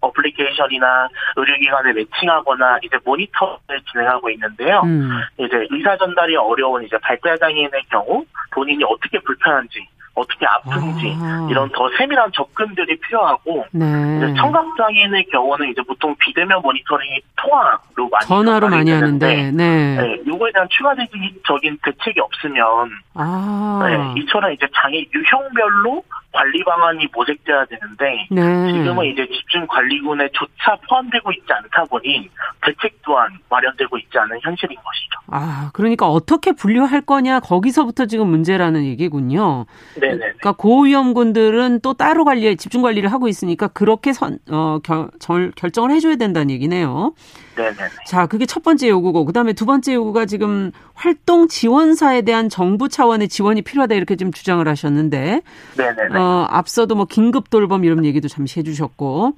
어플리케이션이나 의료기관에 매칭하거나 이제 모니터를 진행하고 있는데요. 음. 이제 의사 전달이 어려운 이제 발달 장애인의 경우 본인이 어떻게 불편한지 어떻게 아픈지 아. 이런 더 세밀한 접근들이 필요하고 네. 청각 장애인의 경우는 이제 보통 비대면 모니터링이 통화로 많이 전화로 많이 하는데 네. 네. 요거에 대한 추가적인 대책이 없으면 아. 네, 이처럼 이제 장애 유형별로 관리 방안이 모색돼야 되는데 네. 지금은 이제 집중 관리군에 조차 포함되고 있지 않다 보니 대책 또한 마련되고 있지 않은 현실인 것이죠. 아 그러니까 어떻게 분류할 거냐 거기서부터 지금 문제라는 얘기군요. 네, 그러니까 고위험군들은 또 따로 관리 집중 관리를 하고 있으니까 그렇게 선, 어, 결, 결정을 해줘야 된다는 얘기네요. 네네. 자, 그게 첫 번째 요구고, 그 다음에 두 번째 요구가 지금 활동 지원사에 대한 정부 차원의 지원이 필요하다 이렇게 좀 주장을 하셨는데, 네네. 어, 앞서도 뭐 긴급 돌봄 이런 얘기도 잠시 해주셨고,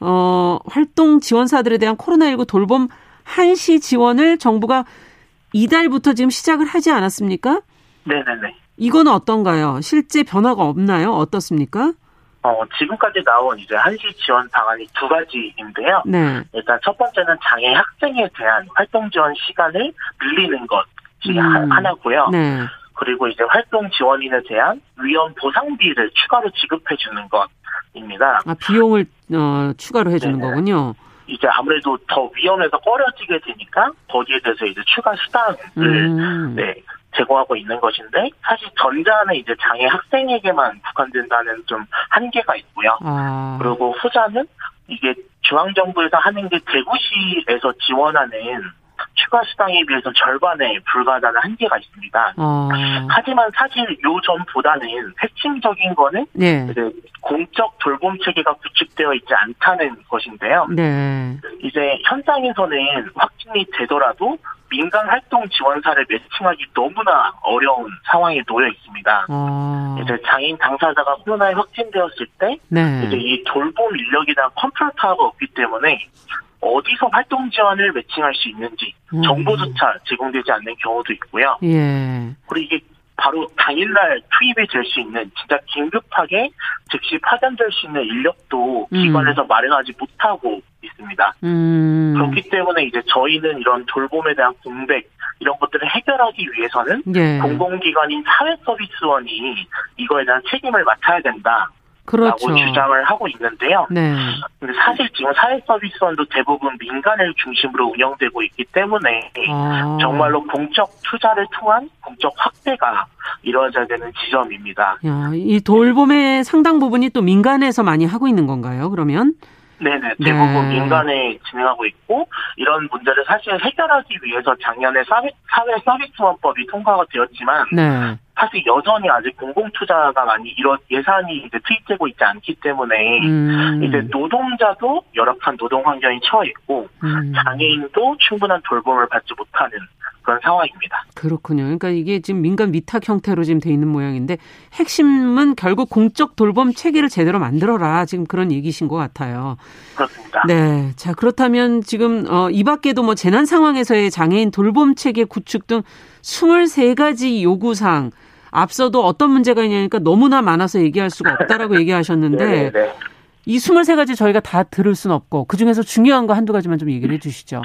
어, 활동 지원사들에 대한 코로나19 돌봄 한시 지원을 정부가 이달부터 지금 시작을 하지 않았습니까? 네네네. 이거는 어떤가요? 실제 변화가 없나요? 어떻습니까? 어, 지금까지 나온 이제 한시 지원 방안이 두 가지인데요. 네. 일단 첫 번째는 장애 학생에 대한 활동 지원 시간을 늘리는 것이 음. 하나고요. 네. 그리고 이제 활동 지원인에 대한 위험 보상비를 추가로 지급해 주는 것입니다. 아, 비용을 어, 추가로 해 주는 거군요. 이제 아무래도 더 위험해서 꺼려지게 되니까 거기에 대해서 이제 추가 수당을 음. 네, 제공하고 있는 것인데 사실 전자는 이제 장애 학생에게만 국한된다는 좀 한계가 있고요. 아. 그리고 후자는 이게 중앙정부에서 하는 게 대구시에서 지원하는 추가 수당에 비해서 절반에 불과하다는 한계가 있습니다. 어. 하지만 사실 요 전보다는 핵심적인 거는 네. 공적 돌봄 체계가 구축되어 있지 않다는 것인데요. 네. 이제 현장에서는 확진이 되더라도 민간 활동 지원사를 매칭하기 너무나 어려운 상황에 놓여 있습니다. 어. 이제 장애인 당사자가 코로나에 확진되었을 때 네. 이제 이 돌봄 컨트롤 타워가 없기 때문에 어디서 활동 지원을 매칭할 수 있는지 음. 정보조차 제공되지 않는 경우도 있고요. 예. 그리고 이게 바로 당일날 투입이 될 수 있는 진짜 긴급하게 즉시 파견될 수 있는 인력도 음. 기관에서 마련하지 못하고 있습니다. 음. 그렇기 때문에 이제 저희는 이런 돌봄에 대한 공백 이런 것들을 해결하기 위해서는 예. 공공기관인 사회서비스원이 이거에 대한 책임을 맡아야 된다. 그렇죠. 라고 주장을 하고 있는데요. 네. 근데 사실 지금 사회서비스원도 대부분 민간을 중심으로 운영되고 있기 때문에 아. 정말로 공적 투자를 통한 공적 확대가 이루어져야 되는 지점입니다. 야, 이 돌봄의 상당 부분이 또 민간에서 많이 하고 있는 건가요? 그러면? 네네 대부분 네. 민간에 진행하고 있고 이런 문제를 사실 해결하기 위해서 작년에 사회, 사회 서비스원법이 통과가 되었지만 네. 사실 여전히 아직 공공 투자가 많이 이런 예산이 이제 투입되고 있지 않기 때문에 음. 이제 노동자도 열악한 노동 환경에 처해 있고 음. 장애인도 충분한 돌봄을 받지 못하는 그런 상황입니다. 그렇군요. 그러니까 이게 지금 민간 위탁 형태로 지금 돼 있는 모양인데 핵심은 결국 공적 돌봄 체계를 제대로 만들어라. 지금 그런 얘기신 것 같아요. 그렇습니다. 네. 자, 그렇다면 지금 어, 이 밖에도 뭐 재난 상황에서의 장애인 돌봄 체계 구축 등 23가지 요구사항 앞서도 어떤 문제가 있냐니까 너무나 많아서 얘기할 수가 없다라고 얘기하셨는데 네, 네, 네. 이 23가지 저희가 다 들을 수는 없고 그중에서 중요한 거 한두 가지만 좀 얘기를 해 주시죠.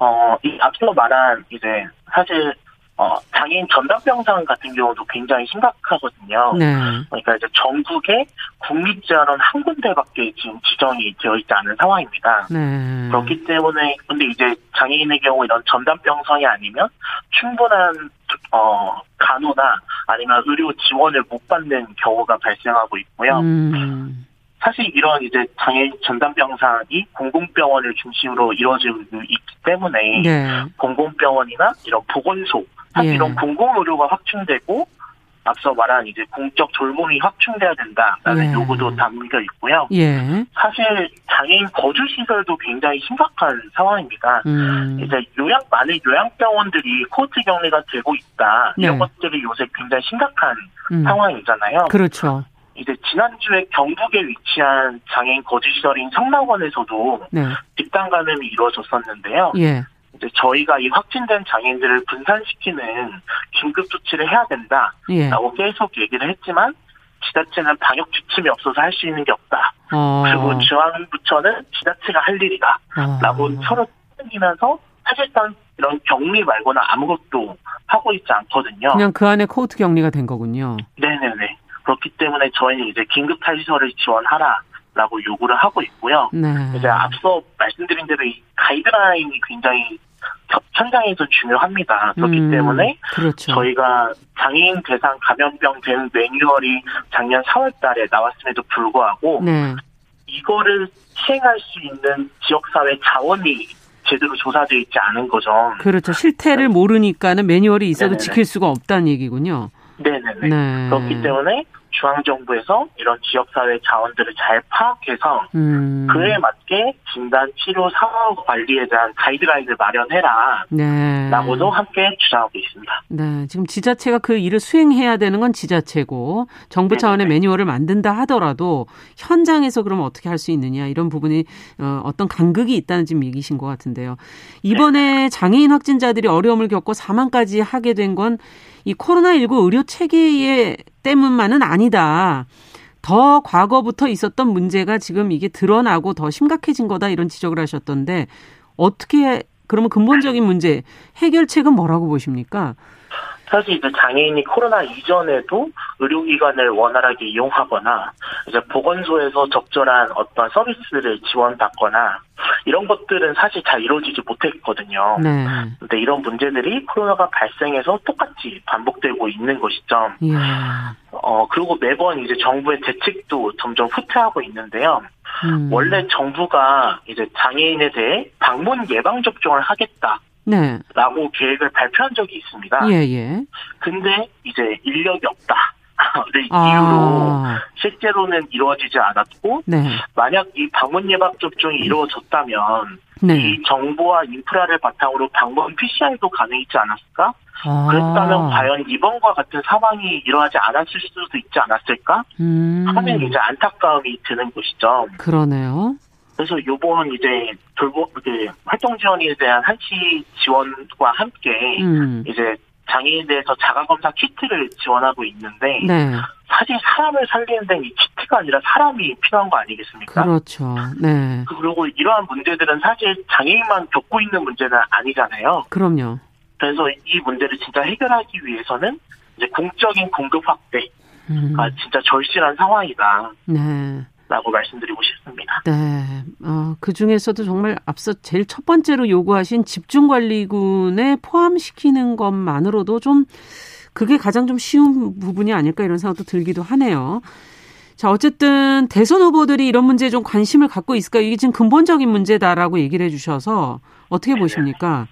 어, 이 앞서 말한 이제 사실 어, 장애인 전담병상 같은 경우도 굉장히 심각하거든요. 네. 그러니까 이제 전국에 국립재활원 한 군데밖에 지금 지정이 되어 있지 않은 상황입니다. 네. 그렇기 때문에 근데 이제 장애인의 경우 이런 전담병상이 아니면 충분한 어, 간호나 아니면 의료 지원을 못 받는 경우가 발생하고 있고요. 음. 사실 이런 이제 장애 전담병상이 공공병원을 중심으로 이루어지고 있기 때문에 네. 공공병원이나 이런 보건소 사실 예. 이런 공공의료가 확충되고 앞서 말한 이제 공적 돌봄이 확충돼야 된다라는 예. 요구도 담겨 있고요. 예. 사실 장애인 거주 시설도 굉장히 심각한 상황입니다. 음. 이제 요양 많은 요양병원들이 코트 격리가 되고 있다 이런 네. 것들이 요새 굉장히 심각한 음. 상황이잖아요. 그렇죠. 이제 지난주에 경북에 위치한 장애인 거주 시설인 성남원에서도 네. 집단 감염이 이루어졌었는데요. 예. 이제 저희가 이 확진된 장애인들을 분산시키는 긴급 조치를 해야 된다라고 예. 계속 얘기를 했지만 지자체는 방역 지침이 없어서 할 수 있는 게 없다. 어. 그리고 중앙부처는 지자체가 할 일이다. 어. 라고 서로 챙기면서 사실상 이런 격리 말고는 아무것도 하고 있지 않거든요. 그냥 그 안에 코호트 격리가 된 거군요. 네네네. 그렇기 때문에 저희는 이제 긴급 탈시설을 지원하라. 라고 요구를 하고 있고요. 네. 이제 앞서 말씀드린 대로 이 가이드라인이 굉장히 현장에서 중요합니다. 그렇기 음, 때문에 그렇죠. 저희가 장애인 대상 감염병 된 매뉴얼이 작년 4월 달에 나왔음에도 불구하고 네. 이거를 시행할 수 있는 지역사회 자원이 제대로 조사되어 있지 않은 거죠. 그렇죠. 실태를 네. 모르니까는 매뉴얼이 있어도 네네네. 지킬 수가 없다는 얘기군요. 네네네. 네. 그렇기 때문에 중앙정부에서 이런 지역사회 자원들을 잘 파악해서 음. 그에 맞게 진단, 치료, 상황 관리에 대한 가이드라인을 마련해라. 네. 라고도 함께 주장하고 있습니다. 네. 지금 지자체가 그 일을 수행해야 되는 건 지자체고 정부 차원의 네네. 매뉴얼을 만든다 하더라도 현장에서 그럼 어떻게 할 수 있느냐 이런 부분이 어, 어떤 간극이 있다는 지금 얘기신 것 같은데요. 이번에 네. 장애인 확진자들이 어려움을 겪고 사망까지 하게 된건 이 코로나19 의료 체계에 때문만은 아니다. 더 과거부터 있었던 문제가 지금 이게 드러나고 더 심각해진 거다 이런 지적을 하셨던데 어떻게 그러면 근본적인 문제 해결책은 뭐라고 보십니까? 사실 이제 장애인이 코로나 이전에도 의료기관을 원활하게 이용하거나 이제 보건소에서 적절한 어떤 서비스를 지원받거나 이런 것들은 사실 잘 이루어지지 못했거든요. 네. 근데 이런 문제들이 코로나가 발생해서 똑같이 반복되고 있는 것이죠. 예. 어 그리고 매번 이제 정부의 대책도 점점 후퇴하고 있는데요. 음. 원래 정부가 이제 장애인에 대해 방문 예방 접종을 하겠다. 네. 라고 계획을 발표한 적이 있습니다. 예, 예. 근데 이제 인력이 없다. 를 아. 이유로 실제로는 이루어지지 않았고 네. 만약 이 방문 예방 접종이 이루어졌다면 네. 이 정보와 인프라를 바탕으로 방문 PCR도 가능했지 않았을까? 아. 그랬다면 과연 이번과 같은 상황이 일어나지 않았을 수도 있지 않았을까? 음. 하는 이제 안타까움이 드는 것이죠. 그러네요. 그래서 요번 이제 돌보 그 활동 지원에 대한 한시 지원과 함께 음. 이제 장애인에 대해서 자가 검사 키트를 지원하고 있는데 네. 사실 사람을 살리는 데는 이 키트가 아니라 사람이 필요한 거 아니겠습니까? 그렇죠. 네. 그리고 이러한 문제들은 사실 장애인만 겪고 있는 문제는 아니잖아요. 그럼요. 그래서 이 문제를 진짜 해결하기 위해서는 이제 공적인 공급 확대가 음. 진짜 절실한 상황이다. 네. 라고 말씀드리고 싶습니다. 네. 어, 그 중에서도 정말 앞서 제일 첫 번째로 요구하신 집중관리군에 포함시키는 것만으로도 좀 그게 가장 좀 쉬운 부분이 아닐까 이런 생각도 들기도 하네요. 자, 어쨌든 대선 후보들이 이런 문제에 좀 관심을 갖고 있을까요? 이게 지금 근본적인 문제다라고 얘기를 해 주셔서 어떻게 보십니까?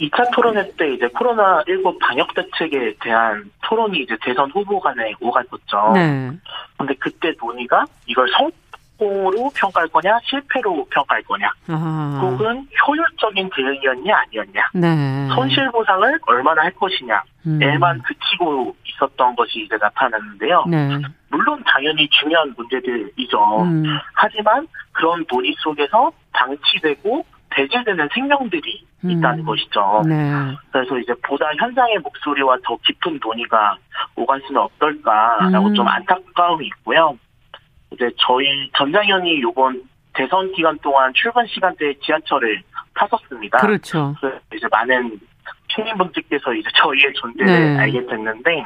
2차 토론회 때 이제 코로나19 방역 대책에 대한 토론이 이제 대선 후보 간에 오갔었죠. 네. 근데 그때 논의가 이걸 성공으로 평가할 거냐, 실패로 평가할 거냐, 아. 혹은 효율적인 대응이었냐, 아니었냐, 네. 손실보상을 얼마나 할 것이냐에만 음. 그치고 있었던 것이 이제 나타났는데요. 네. 물론 당연히 중요한 문제들이죠. 음. 하지만 그런 논의 속에서 방치되고 배제되는 생명들이 음. 있다는 것이죠. 네. 그래서 이제 보다 현장의 목소리와 더 깊은 논의가 오갔으면 어떨까라고 음. 좀 안타까움이 있고요. 이제 저희 전장현이 요번 대선 기간 동안 출근 시간대에 지하철을 탔었습니다. 그렇죠. 그래서 이제 많은 시민분들께서 이제 저희의 존재를 네. 알게 됐는데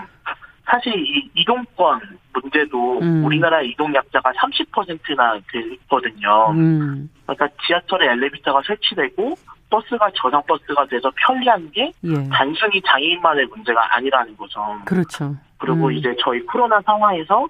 사실 이 이동권 문제도 음. 우리나라 이동 약자가 30%나 되거든요. 음. 그러니까 지하철에 엘리베이터가 설치되고 버스가 저장 버스가 돼서 편리한 게 예. 단순히 장애인만의 문제가 아니라는 거죠. 그렇죠. 그리고 음. 이제 저희 코로나 상황에서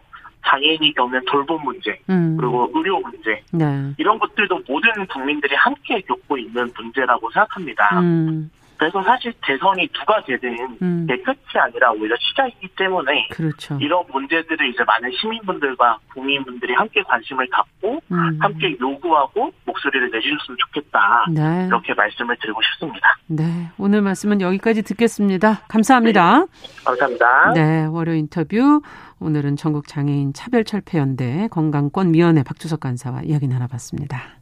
장애인이 겪는 돌봄 문제, 음. 그리고 의료 문제, 네. 이런 것들도 모든 국민들이 함께 겪고 있는 문제라고 생각합니다. 음. 그래서 사실 대선이 누가 되든 음. 끝이 아니라 오히려 시작이기 때문에 그렇죠. 이런 문제들을 이제 많은 시민분들과 국민분들이 함께 관심을 갖고 음. 함께 요구하고 목소리를 내주셨으면 좋겠다. 네. 이렇게 말씀을 드리고 싶습니다. 네, 오늘 말씀은 여기까지 듣겠습니다. 감사합니다. 네. 감사합니다. 네, 월요 인터뷰 오늘은 전국 장애인 차별철폐연대 건강권 위원회 박주석 간사와 이야기 나눠봤습니다.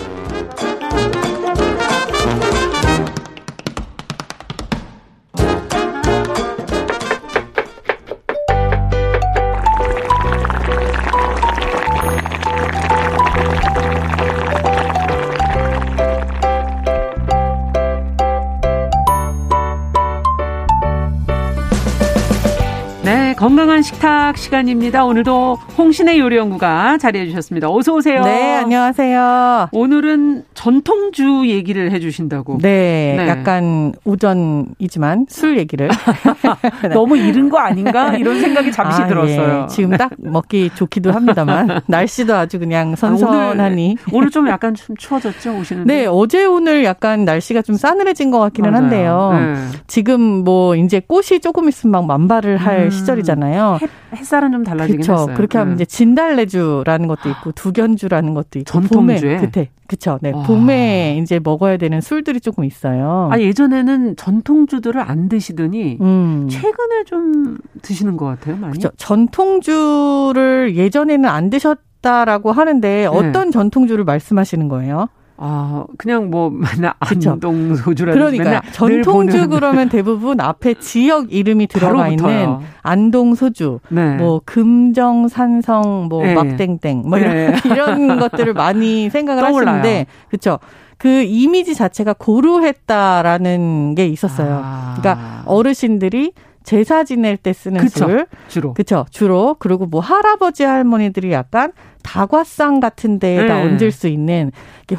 건강한 식탁 시간입니다. 오늘도 홍신의 요리연구가 자리해 주셨습니다. 어서 오세요. 네, 안녕하세요. 오늘은 전통주 얘기를 해 주신다고. 네, 네, 약간 오전이지만 술 얘기를. 너무 이른 거 아닌가? 이런 생각이 잠시 아, 예. 들었어요. 예. 지금 딱 먹기 좋기도 합니다만 날씨도 아주 그냥 선선하니. 아, 오늘, 오늘, 좀 약간 좀 추워졌죠, 오시는 네, 어제 오늘 약간 날씨가 좀 싸늘해진 것 같기는 맞아요. 한데요. 네. 지금 뭐 이제 꽃이 조금 있으면 막 만발을 할 음. 시절이잖아요. 잖아요 햇살은 좀 달라지긴 그쵸. 했어요. 그렇게 하면 네. 이제 진달래주라는 것도 있고 두견주라는 것도 있고 전통주에 그때 그쵸. 네. 와. 봄에 이제 먹어야 되는 술들이 조금 있어요. 아 예전에는 전통주들을 안 드시더니 음. 최근에 좀 드시는 것 같아요, 많이. 그쵸. 전통주를 예전에는 안 드셨 다라고 하는데 네. 어떤 전통주를 말씀하시는 거예요? 아, 그냥 뭐 맨날 안동 소주라 그러니까 전통주 그러면 대부분 앞에 지역 이름이 들어가 있는 안동 소주, 네. 뭐 금정 산성 뭐 네. 막땡땡 뭐 이런 네. 이런 것들을 많이 생각을 떠올라요. 하시는데 그렇죠. 그 이미지 자체가 고루했다라는 게 있었어요. 아. 그러니까 어르신들이 제사 지낼 때 쓰는 그쵸, 술. 주로. 그쵸. 주로. 그리고 뭐 할아버지 할머니들이 약간 다과상 같은 데에다 네. 얹을 수 있는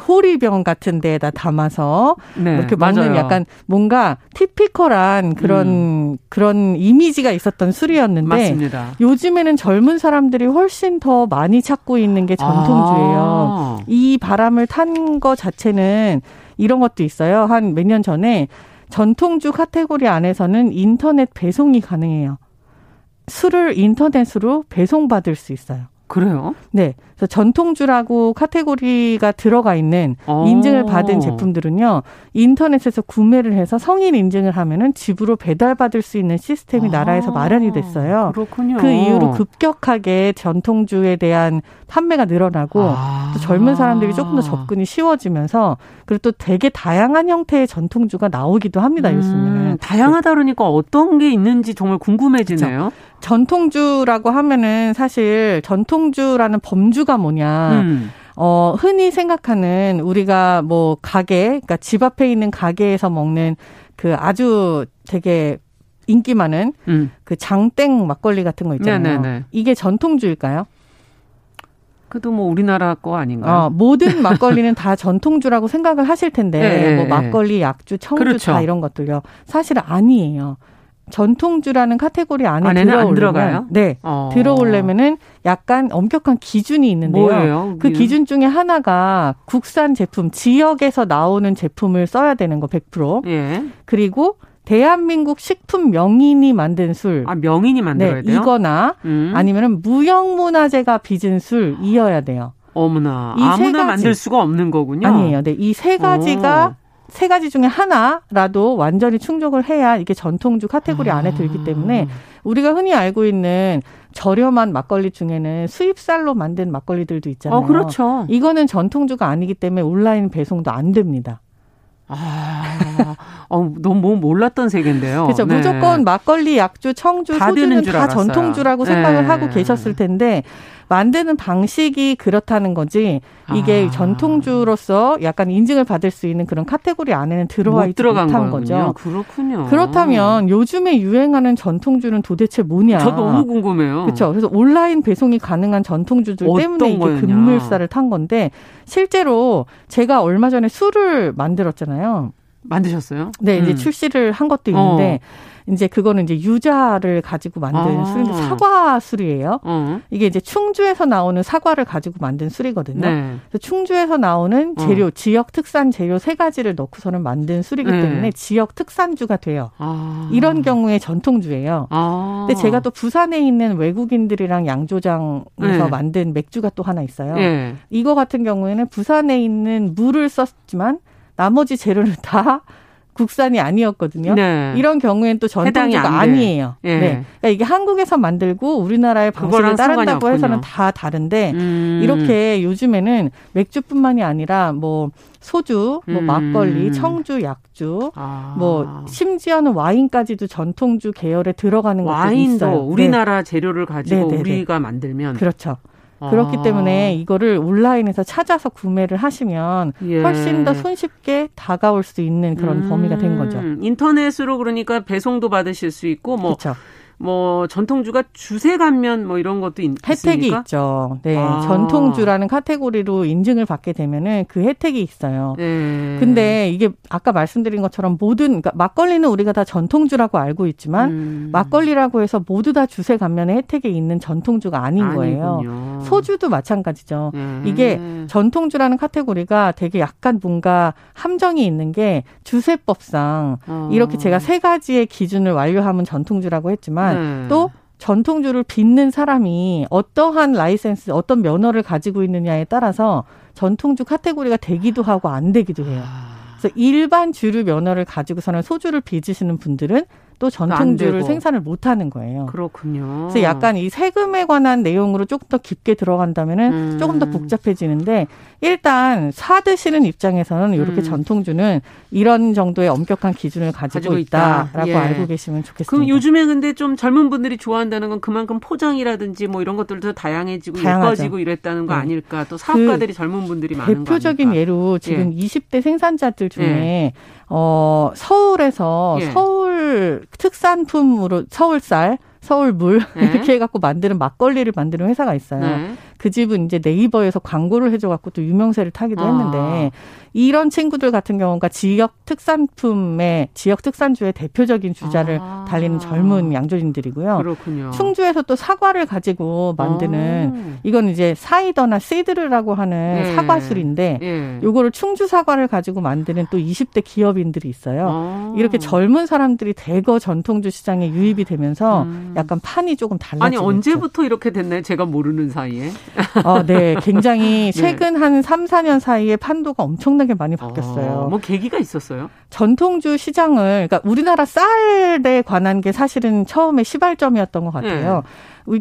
호리병 같은 데에다 담아서 네, 이렇게 먹는 맞아요. 약간 뭔가 티피컬한 그런 음. 그런 이미지가 있었던 술이었는데 맞습니다. 요즘에는 젊은 사람들이 훨씬 더 많이 찾고 있는 게 전통주예요. 아. 이 바람을 탄 거 자체는 이런 것도 있어요. 한 몇 년 전에 전통주 카테고리 안에서는 인터넷 배송이 가능해요. 술을 인터넷으로 배송받을 수 있어요. 그래요? 네. 그래서 전통주라고 카테고리가 들어가 있는 오. 어. 인증을 받은 제품들은요. 인터넷에서 구매를 해서 성인 인증을 하면은 집으로 배달받을 수 있는 시스템이 아. 나라에서 마련이 됐어요. 그렇군요. 그 이후로 급격하게 전통주에 대한 판매가 늘어나고 아. 또 젊은 사람들이 조금 더 접근이 쉬워지면서 그리고 또 되게 다양한 형태의 전통주가 나오기도 합니다, 음, 요즘에는. 다양하다 그러니까 어떤 게 있는지 정말 궁금해지네요. 그렇죠. 전통주라고 하면은 사실 전통주라는 범주가 뭐냐. 음. 어, 흔히 생각하는 우리가 뭐 가게, 그러니까 집 앞에 있는 가게에서 먹는 그 아주 되게 인기 많은 음. 그 장땡 막걸리 같은 거 있잖아요. 네네네. 이게 전통주일까요? 그도 뭐 우리나라 거 아닌가요? 어, 모든 막걸리는 다 전통주라고 생각을 하실 텐데 네, 뭐 막걸리, 약주, 청주 그렇죠. 다 이런 것들요. 사실 아니에요. 전통주라는 카테고리 안에 들어오려면 네 어. 들어오려면은 약간 엄격한 기준이 있는데요. 뭐예요? 그 기준 중에 하나가 국산 제품 지역에서 나오는 제품을 써야 되는 거 100%. 예. 그리고 대한민국 식품 명인이 만든 술. 아, 명인이 만들어야 네, 돼요? 이거나 음. 아니면은 무형문화재가 빚은 술이어야 돼요. 어머나. 아무나 만들 수가 없는 거군요. 아니에요. 네. 이 세 가지가 오. 세 가지 중에 하나라도 완전히 충족을 해야 이게 전통주 카테고리 안에 아. 들기 때문에 우리가 흔히 알고 있는 저렴한 막걸리 중에는 수입쌀로 만든 막걸리들도 있잖아요. 어, 그렇죠. 이거는 전통주가 아니기 때문에 온라인 배송도 안 됩니다. 아, 어, 너무 뭐 몰랐던 세계인데요. 그렇죠. 네. 무조건 막걸리, 약주, 청주, 소주는 다 전통주라고 생각을 네. 하고 계셨을 텐데 만드는 방식이 그렇다는 거지 이게 아. 전통주로서 약간 인증을 받을 수 있는 그런 카테고리 안에는 들어와 있지 못한 거죠. 그렇군요. 그렇다면 요즘에 유행하는 전통주는 도대체 뭐냐? 저 너무 궁금해요. 그렇죠. 그래서 온라인 배송이 가능한 전통주들 때문에 이게 거였냐? 급물살을 탄 건데 실제로 제가 얼마 전에 술을 만들었잖아요. 만드셨어요? 네, 이제 음. 출시를 한 것도 있는데 어. 이제 그거는 이제 유자를 가지고 만든 아. 술인데 사과 술이에요. 어. 이게 이제 충주에서 나오는 사과를 가지고 만든 술이거든요. 네. 그래서 충주에서 나오는 어. 재료, 어. 지역 특산 재료 세 가지를 넣고서는 만든 술이기 네. 때문에 지역 특산주가 돼요. 아. 이런 경우에 전통주예요. 아. 근데 제가 또 부산에 있는 외국인들이랑 양조장에서 네. 만든 맥주가 또 하나 있어요. 네. 이거 같은 경우에는 부산에 있는 물을 썼지만 나머지 재료를 다 국산이 아니었거든요. 네. 이런 경우엔 또 전통주가 아니에요. 예. 네. 그러니까 이게 한국에서 만들고 우리나라의 방식을 따른다고 해서는 다 다른데 음. 이렇게 요즘에는 맥주뿐만이 아니라 뭐 소주, 뭐 음. 막걸리, 청주, 약주, 아. 뭐 심지어는 와인까지도 전통주 계열에 들어가는 것도 있어요. 와인도 우리나라 네. 재료를 가지고 네네네. 우리가 만들면 그렇죠. 그렇기 아. 때문에 이거를 온라인에서 찾아서 구매를 하시면 예. 훨씬 더 손쉽게 다가올 수 있는 그런 음. 범위가 된 거죠. 인터넷으로 그러니까 배송도 받으실 수 있고 뭐 그렇죠. 뭐 전통주가 주세 감면 뭐 이런 것도 있, 혜택이 있습니까? 있죠. 네, 아. 전통주라는 카테고리로 인증을 받게 되면은 그 혜택이 있어요. 네. 근데 이게 아까 말씀드린 것처럼 모든 그러니까 막걸리는 우리가 다 전통주라고 알고 있지만 음. 막걸리라고 해서 모두 다 주세 감면의 혜택이 있는 전통주가 아닌 아니군요. 거예요. 소주도 마찬가지죠. 음. 이게 전통주라는 카테고리가 되게 약간 뭔가 함정이 있는 게 주세법상 어. 이렇게 제가 세 가지의 기준을 완료하면 전통주라고 했지만 네. 또 전통주를 빚는 사람이 어떠한 라이센스, 어떤 면허를 가지고 있느냐에 따라서 전통주 카테고리가 되기도 하고 안 되기도 해요. 아. 그래서 일반 주류 면허를 가지고서는 소주를 빚으시는 분들은 또 전통주를 생산을 못 하는 거예요. 그렇군요. 그래서 약간 이 세금에 관한 내용으로 조금 더 깊게 들어간다면은 음. 조금 더 복잡해지는데 일단 사 드시는 입장에서는 이렇게 음. 전통주는 이런 정도의 엄격한 기준을 가지고, 가지고 있다 라고 예. 알고 계시면 좋겠습니다. 그럼 요즘에 근데 좀 젊은 분들이 좋아한다는 건 그만큼 포장이라든지 뭐 이런 것들도 다양해지고 다양하죠. 예뻐지고 이랬다는 거 네. 아닐까? 또 사업가들이 그 젊은 분들이 많은 대표적인 예로 지금 예. 20대 생산자들 중에 예. 어, 서울에서 예. 서울 특산품으로 서울쌀 서울물 네. 이렇게 해갖고 만드는 막걸리를 만드는 회사가 있어요. 네. 그 집은 이제 네이버에서 광고를 해줘갖고 또 유명세를 타기도 아. 했는데 이런 친구들 같은 경우가 지역 특산품의 지역 특산주의 대표적인 주자를 아. 달리는 젊은 양조인들이고요. 그렇군요. 충주에서 또 사과를 가지고 만드는 아. 이건 이제 사이더나 시드르라고 하는 네. 사과술인데 네. 요거를 충주 사과를 가지고 만드는 또 20대 기업인들이 있어요. 아. 이렇게 젊은 사람들이 대거 전통주 시장에 유입이 되면서 음. 약간 판이 조금 달라지고 아니 언제부터 이렇게 됐나요? 제가 모르는 사이에. 어, 네. 굉장히 네. 최근 네. 한 3, 4년 사이에 판도가 엄청나게 많이 바뀌었어요. 어, 뭐 계기가 있었어요? 전통주 시장을 그러니까 우리나라 쌀에 관한 게 사실은 처음에 시발점이었던 것 같아요. 네.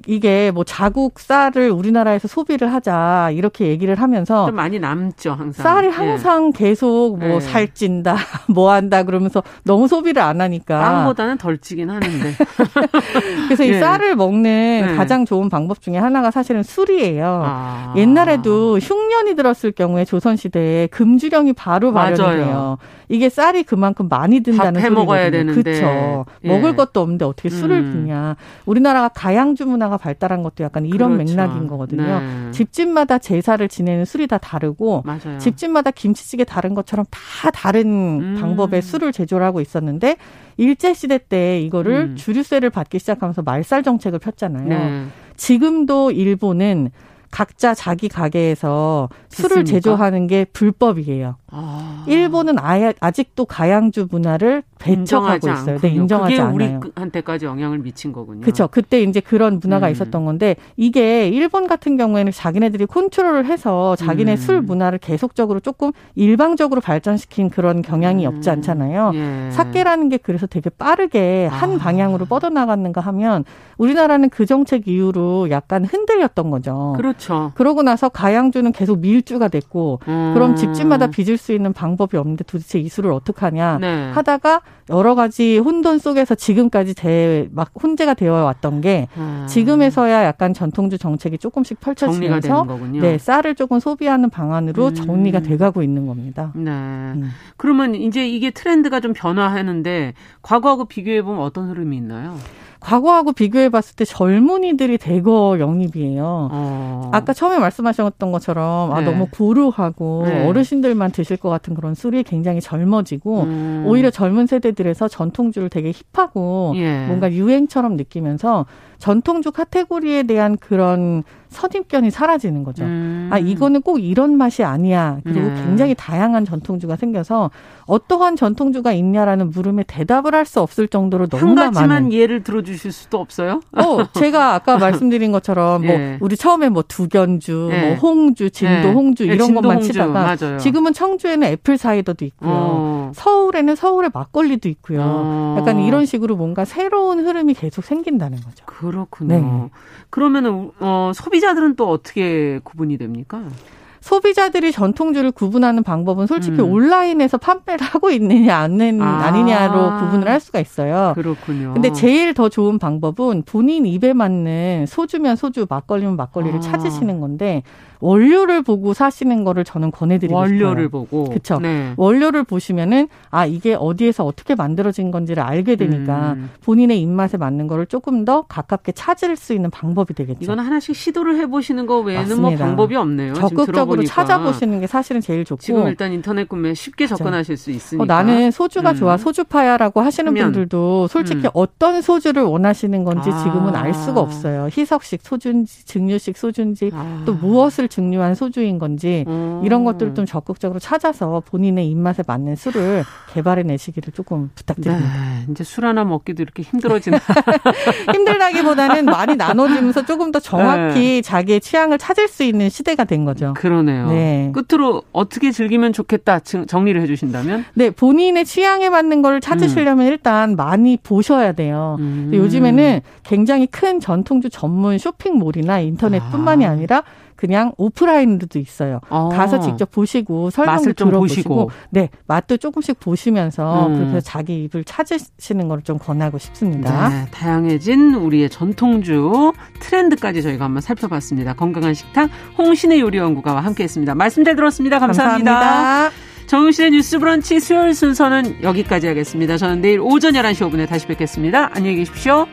이게 뭐 자국 쌀을 우리나라에서 소비를 하자 이렇게 얘기를 하면서 좀 많이 남죠 항상 쌀이 예. 항상 예. 계속 뭐 예. 살찐다 뭐 한다 그러면서 너무 소비를 안 하니까 빵보다는 덜 찌긴 하는데 그래서 이 예. 쌀을 먹는 예. 가장 좋은 방법 중에 하나가 사실은 술이에요. 아. 옛날에도 흉년이 들었을 경우에 조선 시대에 금주령이 바로 발효이 돼요. 이게 쌀이 그만큼 많이 든다는 소리거든요. 먹어야 되는데 그렇죠. 먹을 것도 없는데 어떻게 술을 음. 붓냐. 우리나라가 가양주 문화가 발달한 것도 약간 이런 그렇죠. 맥락인 거거든요. 네. 집집마다 제사를 지내는 술이 다 다르고 맞아요. 집집마다 김치찌개 다른 것처럼 다 다른 음. 방법의 술을 제조를 하고 있었는데 일제 시대 때 이거를 음. 주류세를 받기 시작하면서 말살 정책을 폈잖아요. 네. 지금도 일본은 각자 자기 가게에서 술을 제조하는 게 불법이에요. 아. 일본은 아예 아직도 가양주 문화를 배척하고 있어요. 네, 인정하지 그게 않아요. 우리한테까지 영향을 미친 거군요. 그렇죠. 그때 이제 그런 문화가 음. 있었던 건데 이게 일본 같은 경우에는 자기네들이 컨트롤을 해서 자기네 음. 술 문화를 계속적으로 조금 일방적으로 발전시킨 그런 경향이 음. 없지 않잖아요. 예. 사케라는 게 그래서 되게 빠르게 한 아. 방향으로 뻗어나갔는가 하면 우리나라는 그 정책 이후로 약간 흔들렸던 거죠. 그렇죠. 그러고 나서 가양주는 계속 밀주가 됐고 그럼 음. 집집마다 빚을 수 있는 방법이 없는데 도대체 이 술을 어떻게 하냐 네. 하다가 여러 가지 혼돈 속에서 지금까지 제 막 혼재가 되어 왔던 게 음. 지금에서야 약간 전통주 정책이 조금씩 펼쳐지면서 네 쌀을 조금 소비하는 방안으로 음. 정리가 돼가고 있는 겁니다. 네. 음. 그러면 이제 이게 트렌드가 좀 변화하는데 과거하고 비교해 보면 어떤 흐름이 있나요? 과거하고 비교해 봤을 때 젊은이들이 대거 영입이에요. 어. 아까 처음에 말씀하셨던 것처럼 아, 네. 아 너무 고루하고 네. 어르신들만 드실 것 같은 그런 술이 굉장히 젊어지고 음. 오히려 젊은 세대들에서 전통주를 되게 힙하고 예. 뭔가 유행처럼 느끼면서 전통주 카테고리에 대한 그런 선입견이 사라지는 거죠. 음. 아 이거는 꼭 이런 맛이 아니야. 그리고 네. 굉장히 다양한 전통주가 생겨서 어떠한 전통주가 있냐라는 물음에 대답을 할 수 없을 정도로 너무나 한 가지만 많은. 예를 들어주실 수도 없어요? 어, 제가 아까 말씀드린 것처럼 뭐 예. 우리 처음에 뭐 두견주, 예. 뭐 홍주, 진도 예. 홍주 이런 것만 홍주. 치다가 맞아요. 지금은 청주에는 애플 사이더도 있고요. 어. 서울에는 서울의 막걸리도 있고요. 어. 약간 이런 식으로 뭔가 새로운 흐름이 계속 생긴다는 거죠. 그렇군요. 네. 그러면은 어, 소비 자들은 또 어떻게 구분이 됩니까? 소비자들이 전통주를 구분하는 방법은 솔직히 음. 온라인에서 판매를 하고 있느냐 아는 아. 아니냐로 구분을 할 수가 있어요. 그렇군요. 근데 제일 더 좋은 방법은 본인 입에 맞는 소주면 소주, 막걸리면 막걸리를 아. 찾으시는 건데 원료를 보고 사시는 거를 저는 권해드리고 원료를 싶어요. 원료를 보고. 그렇죠. 네. 원료를 보시면은 아 이게 어디에서 어떻게 만들어진 건지를 알게 되니까 음. 본인의 입맛에 맞는 거를 조금 더 가깝게 찾을 수 있는 방법이 되겠죠. 이건 하나씩 시도를 해보시는 거 외에는 뭐 맞습니다. 뭐 방법이 없네요. 적극적으로 찾아보시는 게 사실은 제일 좋고 지금 일단 인터넷 구매 쉽게. 접근하실 수 있으니까. 어, 나는 소주가 음. 좋아 소주파야라고 하시는 하면. 분들도 솔직히 음. 어떤 소주를 원하시는 건지 아. 지금은 알 수가 없어요. 희석식 소주인지 증류식 소주인지 아. 또 무엇을 증류한 소주인 건지 음. 이런 것들을 좀 적극적으로 찾아서 본인의 입맛에 맞는 술을 개발해 내시기를 조금 부탁드립니다. 네, 이제 술 하나 먹기도 이렇게 힘들어지나 힘들다기보다는 많이 나눠지면서 조금 더 정확히 네. 자기의 취향을 찾을 수 있는 시대가 된 거죠. 그 러네요. 네. 끝으로 어떻게 즐기면 좋겠다 정리를 해주신다면? 네, 본인의 취향에 맞는 걸 찾으시려면 음. 일단 많이 보셔야 돼요. 음. 요즘에는 굉장히 큰 전통주 전문 쇼핑몰이나 인터넷뿐만이 아. 아니라 그냥 오프라인으로도 있어요. 어. 가서 직접 보시고 설명도 들어보시고 네 맛도 조금씩 보시면서 음. 그렇게 자기 입을 찾으시는 걸 좀 권하고 싶습니다. 네, 다양해진 우리의 전통주 트렌드까지 저희가 한번 살펴봤습니다. 건강한 식탁 홍신의 요리연구가와 함께했습니다. 말씀 잘 들었습니다. 감사합니다. 감사합니다. 정용실의 뉴스 브런치 수요일 순서는 여기까지 하겠습니다. 저는 내일 오전 11시 5분에 다시 뵙겠습니다. 안녕히 계십시오.